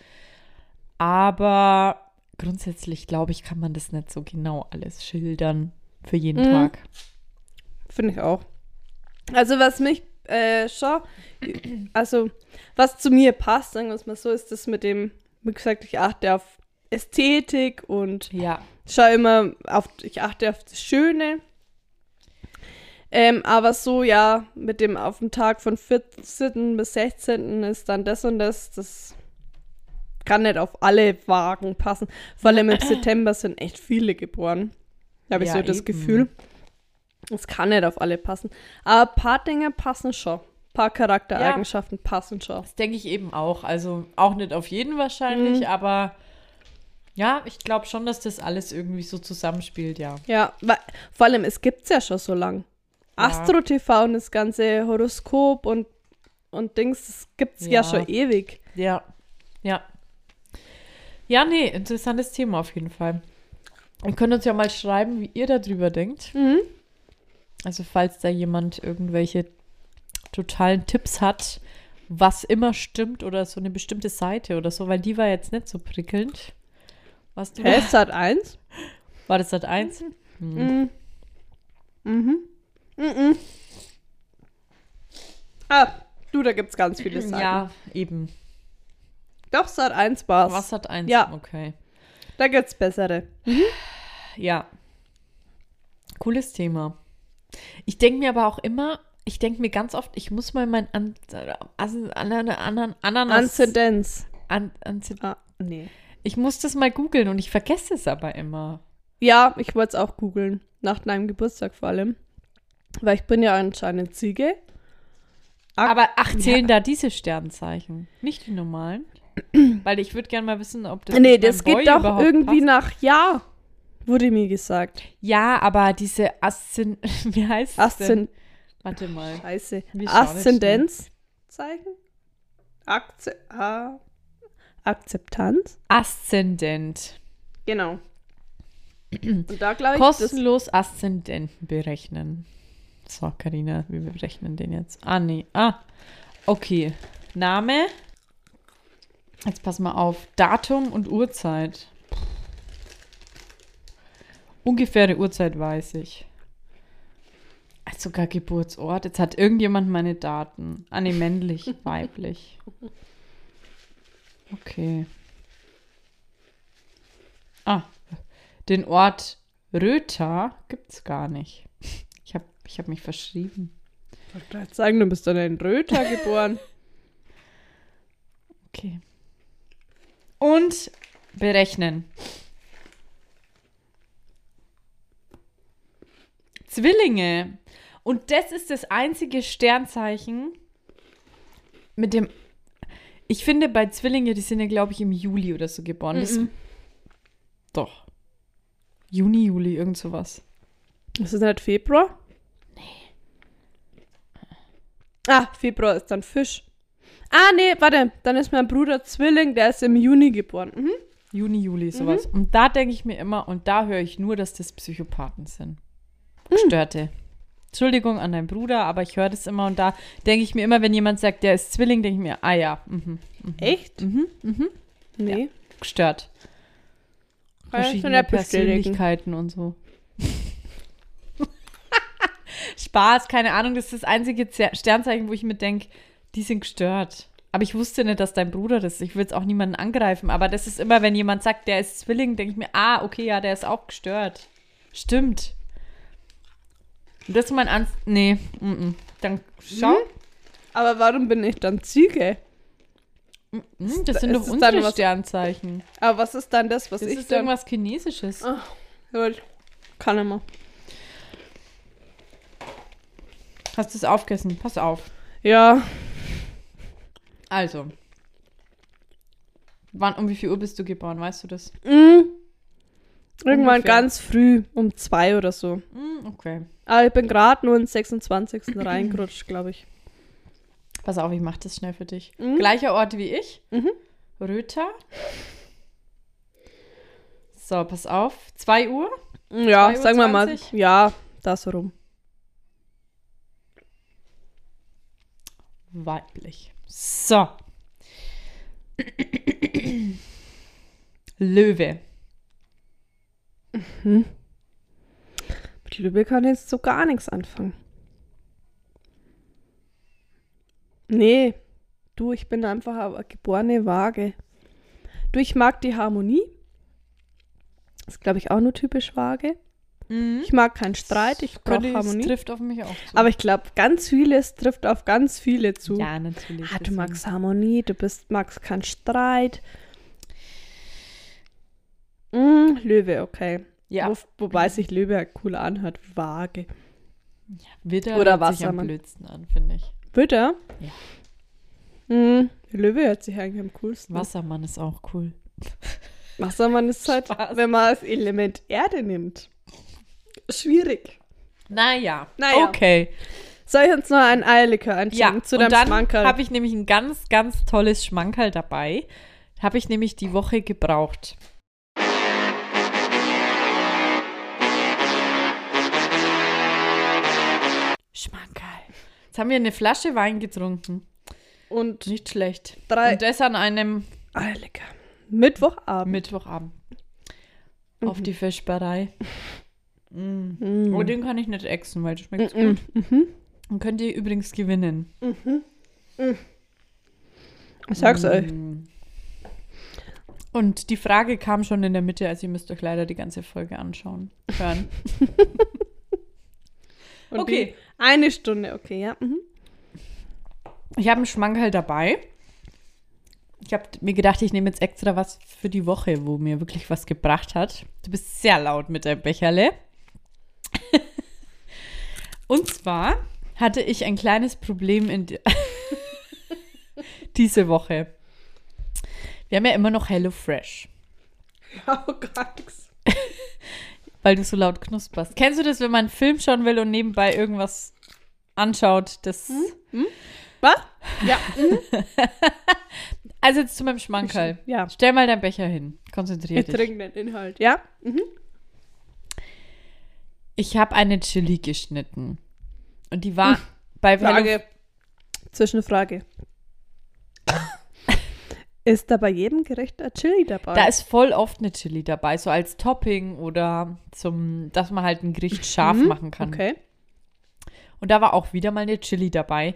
Aber grundsätzlich, glaube ich, kann man das nicht so genau alles schildern für jeden Mhm. Tag. Finde ich auch. Also was mich äh, schon, also was zu mir passt, sagen wir es mal so, ist das mit dem, wie gesagt, ich achte auf Ästhetik und Ja. schaue immer auf, ich achte auf das Schöne. Ähm, aber so, ja, mit dem auf dem Tag von 14. bis 16. ist dann das und das, das kann nicht auf alle Wagen passen. Vor allem im September sind echt viele geboren. Habe ich Ja, so das eben. Gefühl. Es kann nicht auf alle passen. Aber ein paar Dinge passen schon. Ein paar Charaktereigenschaften passen schon. Das denke ich eben auch. Also auch nicht auf jeden wahrscheinlich, Mhm. aber ja, ich glaube schon, dass das alles irgendwie so zusammenspielt, ja. Ja, weil, vor allem, es gibt es ja schon so lang. Ja. Astro TV und das ganze Horoskop und, und Dings, das gibt es ja. Ja. schon ewig. Ja. Ja. Ja, nee, interessantes Thema auf jeden Fall. Ihr könnt uns ja mal schreiben, wie ihr darüber denkt. Mhm. Also falls da jemand irgendwelche totalen Tipps hat, was immer stimmt oder so eine bestimmte Seite oder so, weil die war jetzt nicht so prickelnd. Was du Hä, Sat 1? War das Sat 1? Mhm. Mhm. Mhm. Ah, du, da gibt es ganz viele Seiten. Ja, eben. Doch, Sat 1 war's. Was Sat 1? Ja. Okay. Da gibt's bessere. Ja. Cooles Thema. Ich denke mir aber auch immer, ich denke mir ganz oft, ich muss mal mein An an, an, Ananas. Anzidenz. An, Anzi- Ah, nee. ich muss das mal googeln und ich vergesse es aber immer. Ja, ich wollte es auch googeln. Nach deinem Geburtstag vor allem. Weil ich bin ja anscheinend Ziege. Ak- Aber ach, zählen da diese Sternzeichen? Nicht die normalen? Weil ich würde gerne mal wissen, ob das. nee, das geht doch irgendwie passt. nach Jahr. Wurde mir gesagt. Ja, aber diese Aszend. Wie heißt es? denn? Warte mal. Scheiße. Aszendenzzeichen? Akze ah. Akzeptanz? Aszendent. Genau. Und da glaube ich, Kostenlos Aszendenten berechnen. So, Karina, wir berechnen den jetzt. Ah, nee. Ah, okay. Name. Jetzt pass mal auf. Datum und Uhrzeit. Ungefähre Uhrzeit weiß ich. Ah, Sogar Geburtsort. Jetzt hat irgendjemand meine Daten. Ah, nee, männlich, weiblich. Okay. Ah, den Ort Rötha gibt's gar nicht. Ich habe ich hab mich verschrieben. ich wollte gerade sagen, du bist dann in Rötha geboren. Okay. Und berechnen. Zwillinge. Und das ist das einzige Sternzeichen mit dem. Ich finde bei Zwillinge, die sind ja, glaube ich, im Juli oder so geboren. Das, Mhm. doch. Juni, Juli, irgend sowas. Ist das nicht Februar? Nee. Ah, Februar ist dann Fisch. Ah, nee, warte. Dann ist mein Bruder Zwilling, der ist im Juni geboren. Mhm. Juni, Juli, sowas. Und da denke ich mir immer, und da höre ich nur, dass das Psychopathen sind. Hm. Gestörte. Entschuldigung an deinen Bruder, aber ich höre das immer und da denke ich mir immer, wenn jemand sagt, der ist Zwilling, denke ich mir, ah ja, mhm, Echt? mhm, mhm, Nee. gestört. Kann ich Verschiedene. Persönlichkeiten und so. Spaß, keine Ahnung, das ist das einzige Sternzeichen, wo ich mir denke, die sind gestört. Aber ich wusste nicht, dass dein Bruder das ist. Ich will jetzt auch niemanden angreifen, aber das ist immer, wenn jemand sagt, der ist Zwilling, denke ich mir, ah, okay, ja, der ist auch gestört. Stimmt. Das ist mein Anf... Nee, mm -mm. dann schau. Aber warum bin ich dann Ziege? Mm, das sind ist doch unsere was- Sternzeichen. Aber was ist dann das, was Das ich ist dann... irgendwas Chinesisches. Gut. Kann immer. Hast du es aufgegessen? Pass auf. Ja, Also. Wann, um wie viel Uhr bist du geboren? Weißt du das? mm, irgendwann Ungefähr. ganz früh, um zwei oder so. Hm, okay. Aber ich bin gerade nur in den 26. reingerutscht, glaube ich. Pass auf, ich mach das schnell für dich. Mhm. Gleicher Ort wie ich. Mhm. Röther. So, pass auf. 2 Uhr. Ja, 2:20? sagen wir mal. Ja, das rum. Weiblich. So. Löwe. Mit Lübeck kann ich jetzt so gar nichts anfangen. Nee, du, ich bin einfach eine geborene Waage. Du, ich mag die Harmonie. Das ist, glaube ich, auch nur typisch Waage. Mhm. Ich mag keinen Streit, ich brauche Harmonie. trifft auf mich auch zu. Aber ich glaube, ganz vieles trifft auf ganz viele zu. ja, natürlich. Ah, du magst Harmonie, du bist, magst keinen Streit. Mm, Löwe, okay. Ja, Wo, wobei sich Löwe halt cool anhört. Waage. Widder Oder hört sich am Wassermann. blödsten an, finde ich. Bitte? Ja. Mm, Löwe hört sich eigentlich am coolsten. an. Wassermann ist auch cool. Wassermann ist halt, Spaß. wenn man das Element Erde nimmt. Schwierig. Naja, Naja. okay. Soll ich uns noch ein Eierlikör Ja, einschenken zu und deinem dann Schmankerl? habe ich nämlich ein ganz, ganz tolles Schmankerl dabei. Habe ich nämlich die Woche gebraucht. Haben wir eine Flasche Wein getrunken. Und Nicht schlecht. drei Und das an einem Eierlikör. Mittwochabend. Mittwochabend. Auf die Fischberei. Mm. Mm. Oh, den kann ich nicht exen, weil das schmeckt Mm, gut. mhm. Und könnt ihr übrigens gewinnen. Ich sag's euch. Mm. Und die Frage kam schon in der Mitte, also ihr müsst euch leider die ganze Folge anschauen. Hören. Und Okay. die- Eine Stunde, okay, ja. Mhm. Ich habe einen Schmankerl dabei. Ich habe mir gedacht, ich nehme jetzt extra was für die Woche, wo mir wirklich was gebracht hat. Du bist sehr laut mit deinem Becherle. Und zwar hatte ich ein kleines Problem in di- diese Woche. Wir haben ja immer noch Hello Fresh, Ja, oh, gar nichts. Weil du so laut knusperst. Kennst du das, wenn man einen Film schauen will und nebenbei irgendwas anschaut? Das Was? Ja. Also jetzt zu meinem Schmankerl. Ja. Stell mal deinen Becher hin. Konzentrier Ich dich. trinke den Inhalt, ja? Mhm. Ich habe eine Chili geschnitten. Und die war bei Hello Frage. Zwischenfrage. Ist da bei jedem Gericht ein Chili dabei? Da ist voll oft eine Chili dabei, so als Topping oder zum, dass man halt ein Gericht scharf Mhm, machen kann. Okay. Und da war auch wieder mal eine Chili dabei.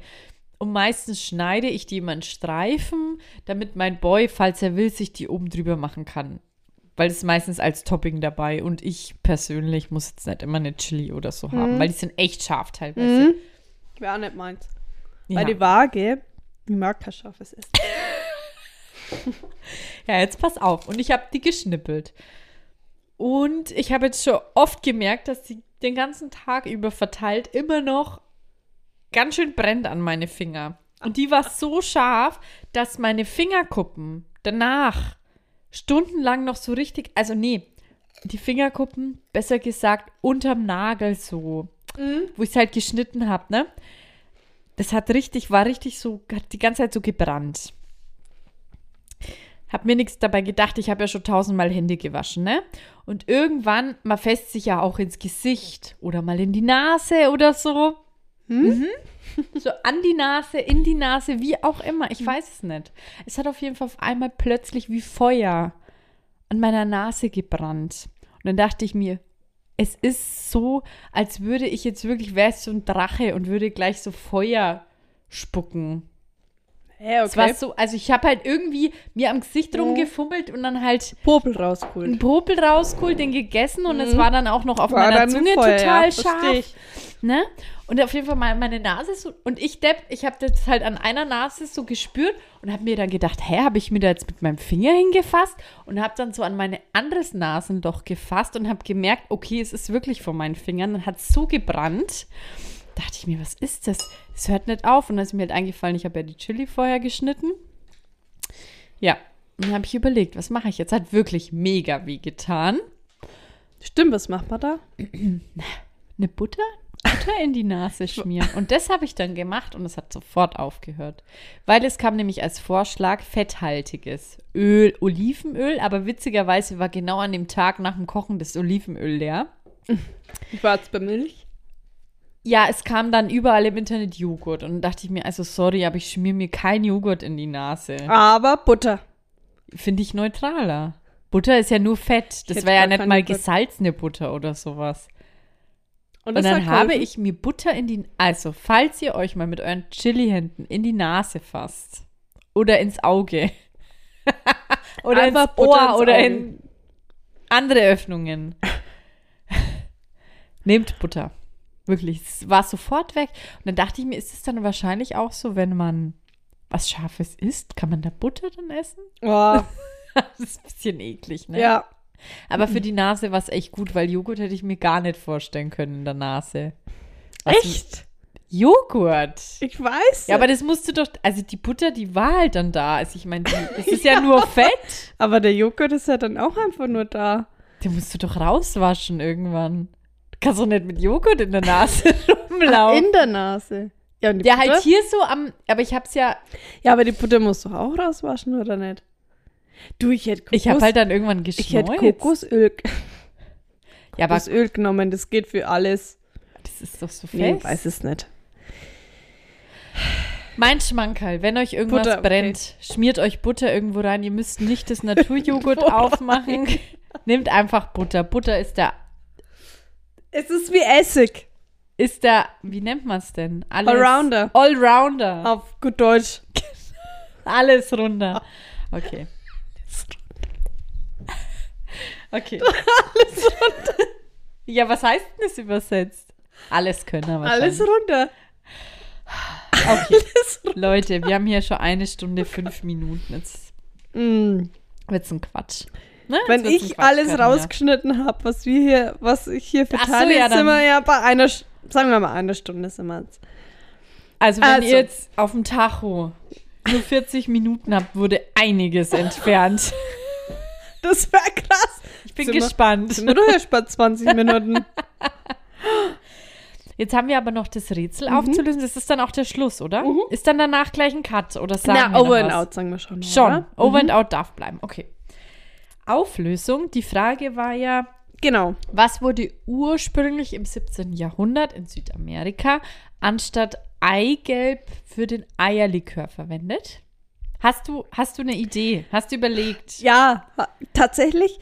Und meistens schneide ich die immer in Streifen, damit mein Boy, falls er will, sich die oben drüber machen kann. Weil es ist meistens als Topping dabei. Und ich persönlich muss jetzt nicht immer eine Chili oder so haben, Mhm. weil die sind echt scharf teilweise. Mhm. Wäre auch nicht meins. Ja. Weil die Waage, ich mag kein scharfes Essen. Ja, jetzt pass auf. Und ich habe die geschnippelt. Und ich habe jetzt schon oft gemerkt, dass sie den ganzen Tag über verteilt immer noch ganz schön brennt an meine Finger. Und die war so scharf, dass meine Fingerkuppen danach stundenlang noch so richtig, also nee, die Fingerkuppen, besser gesagt, unterm Nagel so, wo ich es halt geschnitten habe, ne? Das hat richtig, war richtig so, hat die ganze Zeit so gebrannt. Hab mir nichts dabei gedacht, ich habe ja schon tausendmal Hände gewaschen, ne? Und irgendwann, man fässt sich ja auch ins Gesicht oder mal in die Nase oder so. Mhm. So an die Nase, in die Nase, wie auch immer. Ich weiß es nicht. Es hat auf jeden Fall auf einmal plötzlich wie Feuer an meiner Nase gebrannt. Und dann dachte ich mir, es ist so, als würde ich jetzt wirklich, wäre es so ein Drache und würde gleich so Feuer spucken. Hä, Es war so, also ich habe halt irgendwie mir am Gesicht rumgefummelt und dann halt Popel rausgeholt. Popel rausgeholt, den gegessen und es war dann auch noch auf Mhm. War meiner Zunge Feuer, total ja, scharf. Ne? Und auf jeden Fall meine Nase so. Und ich Depp, ich habe das halt an einer Nase so gespürt und habe mir dann gedacht, hä, habe ich mir da jetzt mit meinem Finger hingefasst? Und habe dann so an meine anderes Nasenloch gefasst und habe gemerkt, okay, es ist wirklich von meinen Fingern. Dann hat es so gebrannt. Dachte ich mir, was ist das? Es hört nicht auf. Und dann ist mir halt eingefallen, ich habe ja die Chili vorher geschnitten. Ja, und dann habe ich überlegt, was mache ich jetzt? Hat wirklich mega weh getan. Stimmt, was macht man da? Eine Butter? Butter in die Nase schmieren. Und das habe ich dann gemacht und es hat sofort aufgehört. Weil es kam nämlich als Vorschlag fetthaltiges Öl, Olivenöl, aber witzigerweise war genau an dem Tag nach dem Kochen das Olivenöl leer. Ich war jetzt bei Milch. Ja, es kam dann überall im Internet Joghurt und dann dachte ich mir, also sorry, aber ich schmier mir kein Joghurt in die Nase. Aber Butter. Finde ich neutraler. Butter ist ja nur Fett. Das wäre ja nicht mal Butter. gesalzene Butter oder sowas. Und das dann habe geholfen? ich mir Butter in die, also falls ihr euch mal mit euren Chili-Händen in die Nase fasst oder ins Auge oder Einfach ins Butter Ohr ins oder in andere Öffnungen, nehmt Butter. Wirklich, es war sofort weg. Und dann dachte ich mir, ist es dann wahrscheinlich auch so, wenn man was Scharfes isst, kann man da Butter dann essen? Oh, Das ist ein bisschen eklig, ne? ja. Aber für die Nase war es echt gut, weil Joghurt hätte ich mir gar nicht vorstellen können in der Nase. Was- Echt? Joghurt. Ich weiß. Ja, aber das musst du doch, also die Butter, die war halt dann da. Also ich meine, es ist ja nur Fett. aber der Joghurt ist ja dann auch einfach nur da. Den musst du doch rauswaschen irgendwann. Du kannst doch nicht mit Joghurt in der Nase rumlaufen. In der Nase. Ja, und die Butter? halt hier so am, aber ich hab's ja, Ja, aber die Butter musst du auch rauswaschen, oder nicht? Du, ich hätte Kokos, ich hab halt dann irgendwann ich geschneuzt. hätte Kokosöl, ja, aber Kokosöl genommen, das geht für alles. das ist doch so Nee, fest. weiß es nicht. Mein Schmankerl, wenn euch irgendwas Butter, okay. brennt, schmiert euch Butter irgendwo rein. Ihr müsst nicht das Naturjoghurt aufmachen. Nehmt einfach Butter. Butter ist der, Es ist wie Essig. ist der, wie nennt man es denn? Alles, Allrounder. Allrounder. Auf gut Deutsch. Alles runter. Okay. Okay. Alles runter. Ja, was heißt denn das übersetzt? Alles können wir Alles runter. Okay. Leute, wir haben hier schon eine Stunde, fünf Minuten. Jetzt Mm. wird's ein Quatsch. Ne? Wenn ich alles Katja. rausgeschnitten habe, was wir hier, was ich hier Ach so, verteile, ja, sind wir ja bei einer, sagen wir mal eine Stunde sind wir jetzt. Also, wenn Also. ihr jetzt auf dem Tacho nur 40 Minuten habt, wurde einiges entfernt. Das wäre krass. Ich bin Sind wir- gespannt. Sind wir doch erst bei 20 Minuten. Jetzt haben wir aber noch das Rätsel Mhm. aufzulösen. Das ist dann auch der Schluss, oder? Ist dann danach gleich ein Cut oder sagen Na, wir over and out sagen wir schon. Schon. Oder? Over and out darf bleiben. Okay. Auflösung. Die Frage war ja, Genau. was wurde ursprünglich im 17. Jahrhundert in Südamerika anstatt Eigelb für den Eierlikör verwendet? Hast du, hast du eine Idee? Hast du überlegt? Ja, tatsächlich,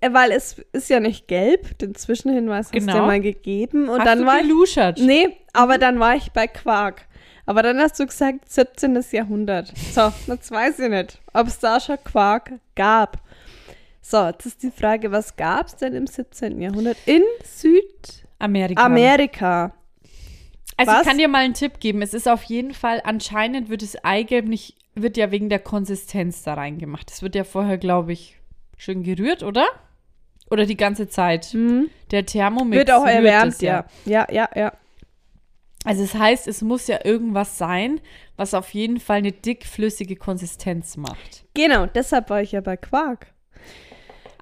äh, weil es ist ja nicht gelb, den Zwischenhinweis hast du Genau. ja mal gegeben. Und hast dann du war ich. geluschert? Nee, aber dann war ich bei Quark. Aber dann hast du gesagt 17. Jahrhundert. So, jetzt weiß ich nicht, ob es da schon Quark gab. So, jetzt ist die Frage, was gab es denn im 17. Jahrhundert in Amerika. Südamerika? Also Was? ich kann dir mal einen Tipp geben. Es ist auf jeden Fall, anscheinend wird das Eigelb nicht, wird ja wegen der Konsistenz da reingemacht. Das wird ja vorher, glaube ich, schön gerührt, oder? Oder die ganze Zeit. Der Thermomix? Wird auch erwärmt, ja. Ja, ja, ja. Also es heißt, es muss ja irgendwas sein, was auf jeden Fall eine dickflüssige Konsistenz macht. Genau, deshalb war ich ja bei Quark.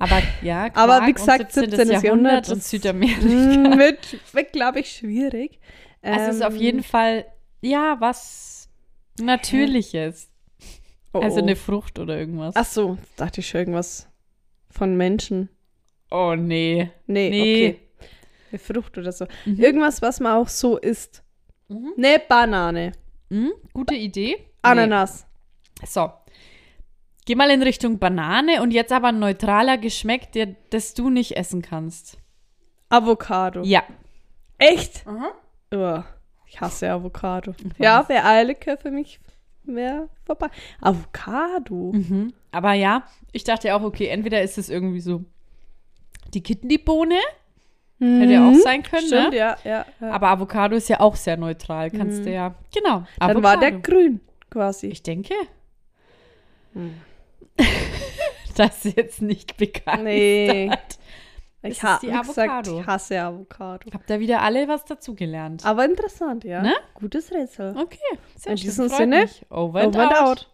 Aber ja, Aber Quark wie gesagt, 17. Jahrhundert und Südamerika. Wird, wird glaube ich, schwierig. Also es ist auf Ähm, jeden Fall, ja, was Natürliches. oh, Also oh. eine Frucht oder irgendwas. Ach so, dachte ich schon irgendwas von Menschen. Oh nee. Nee, Nee. okay. Eine Frucht oder so. Mhm. Irgendwas, was man auch so isst. Mhm. Ne Banane. Hm, gute Idee. Ananas. Nee. So. Geh mal in Richtung Banane und jetzt aber ein neutraler Geschmack, der, das du nicht essen kannst. Avocado. Ja. Echt? Aha. Uah, ich hasse Avocado. Ja, wäre Eierlikör für mich wäre vorbei. Avocado. Mhm. Aber ja, ich dachte ja auch, okay, entweder ist es irgendwie so die Kidneybohne, hätte ja auch sein können, Mhm. Stimmt, ne? ja, ja. ja. Aber Avocado ist ja auch sehr neutral, kannst du ja. Genau. Dann war der grün quasi. Ich denke. Hm. das ist jetzt nicht bekannt. Nee. Ich habe die gesagt, Avocado. ich hasse Avocado. Habt ihr wieder alle was dazugelernt? Aber interessant, ja. Ne? Gutes Rätsel. Okay, sehr In schön. diesem freut Sinne, mich. Over and Over and out. out.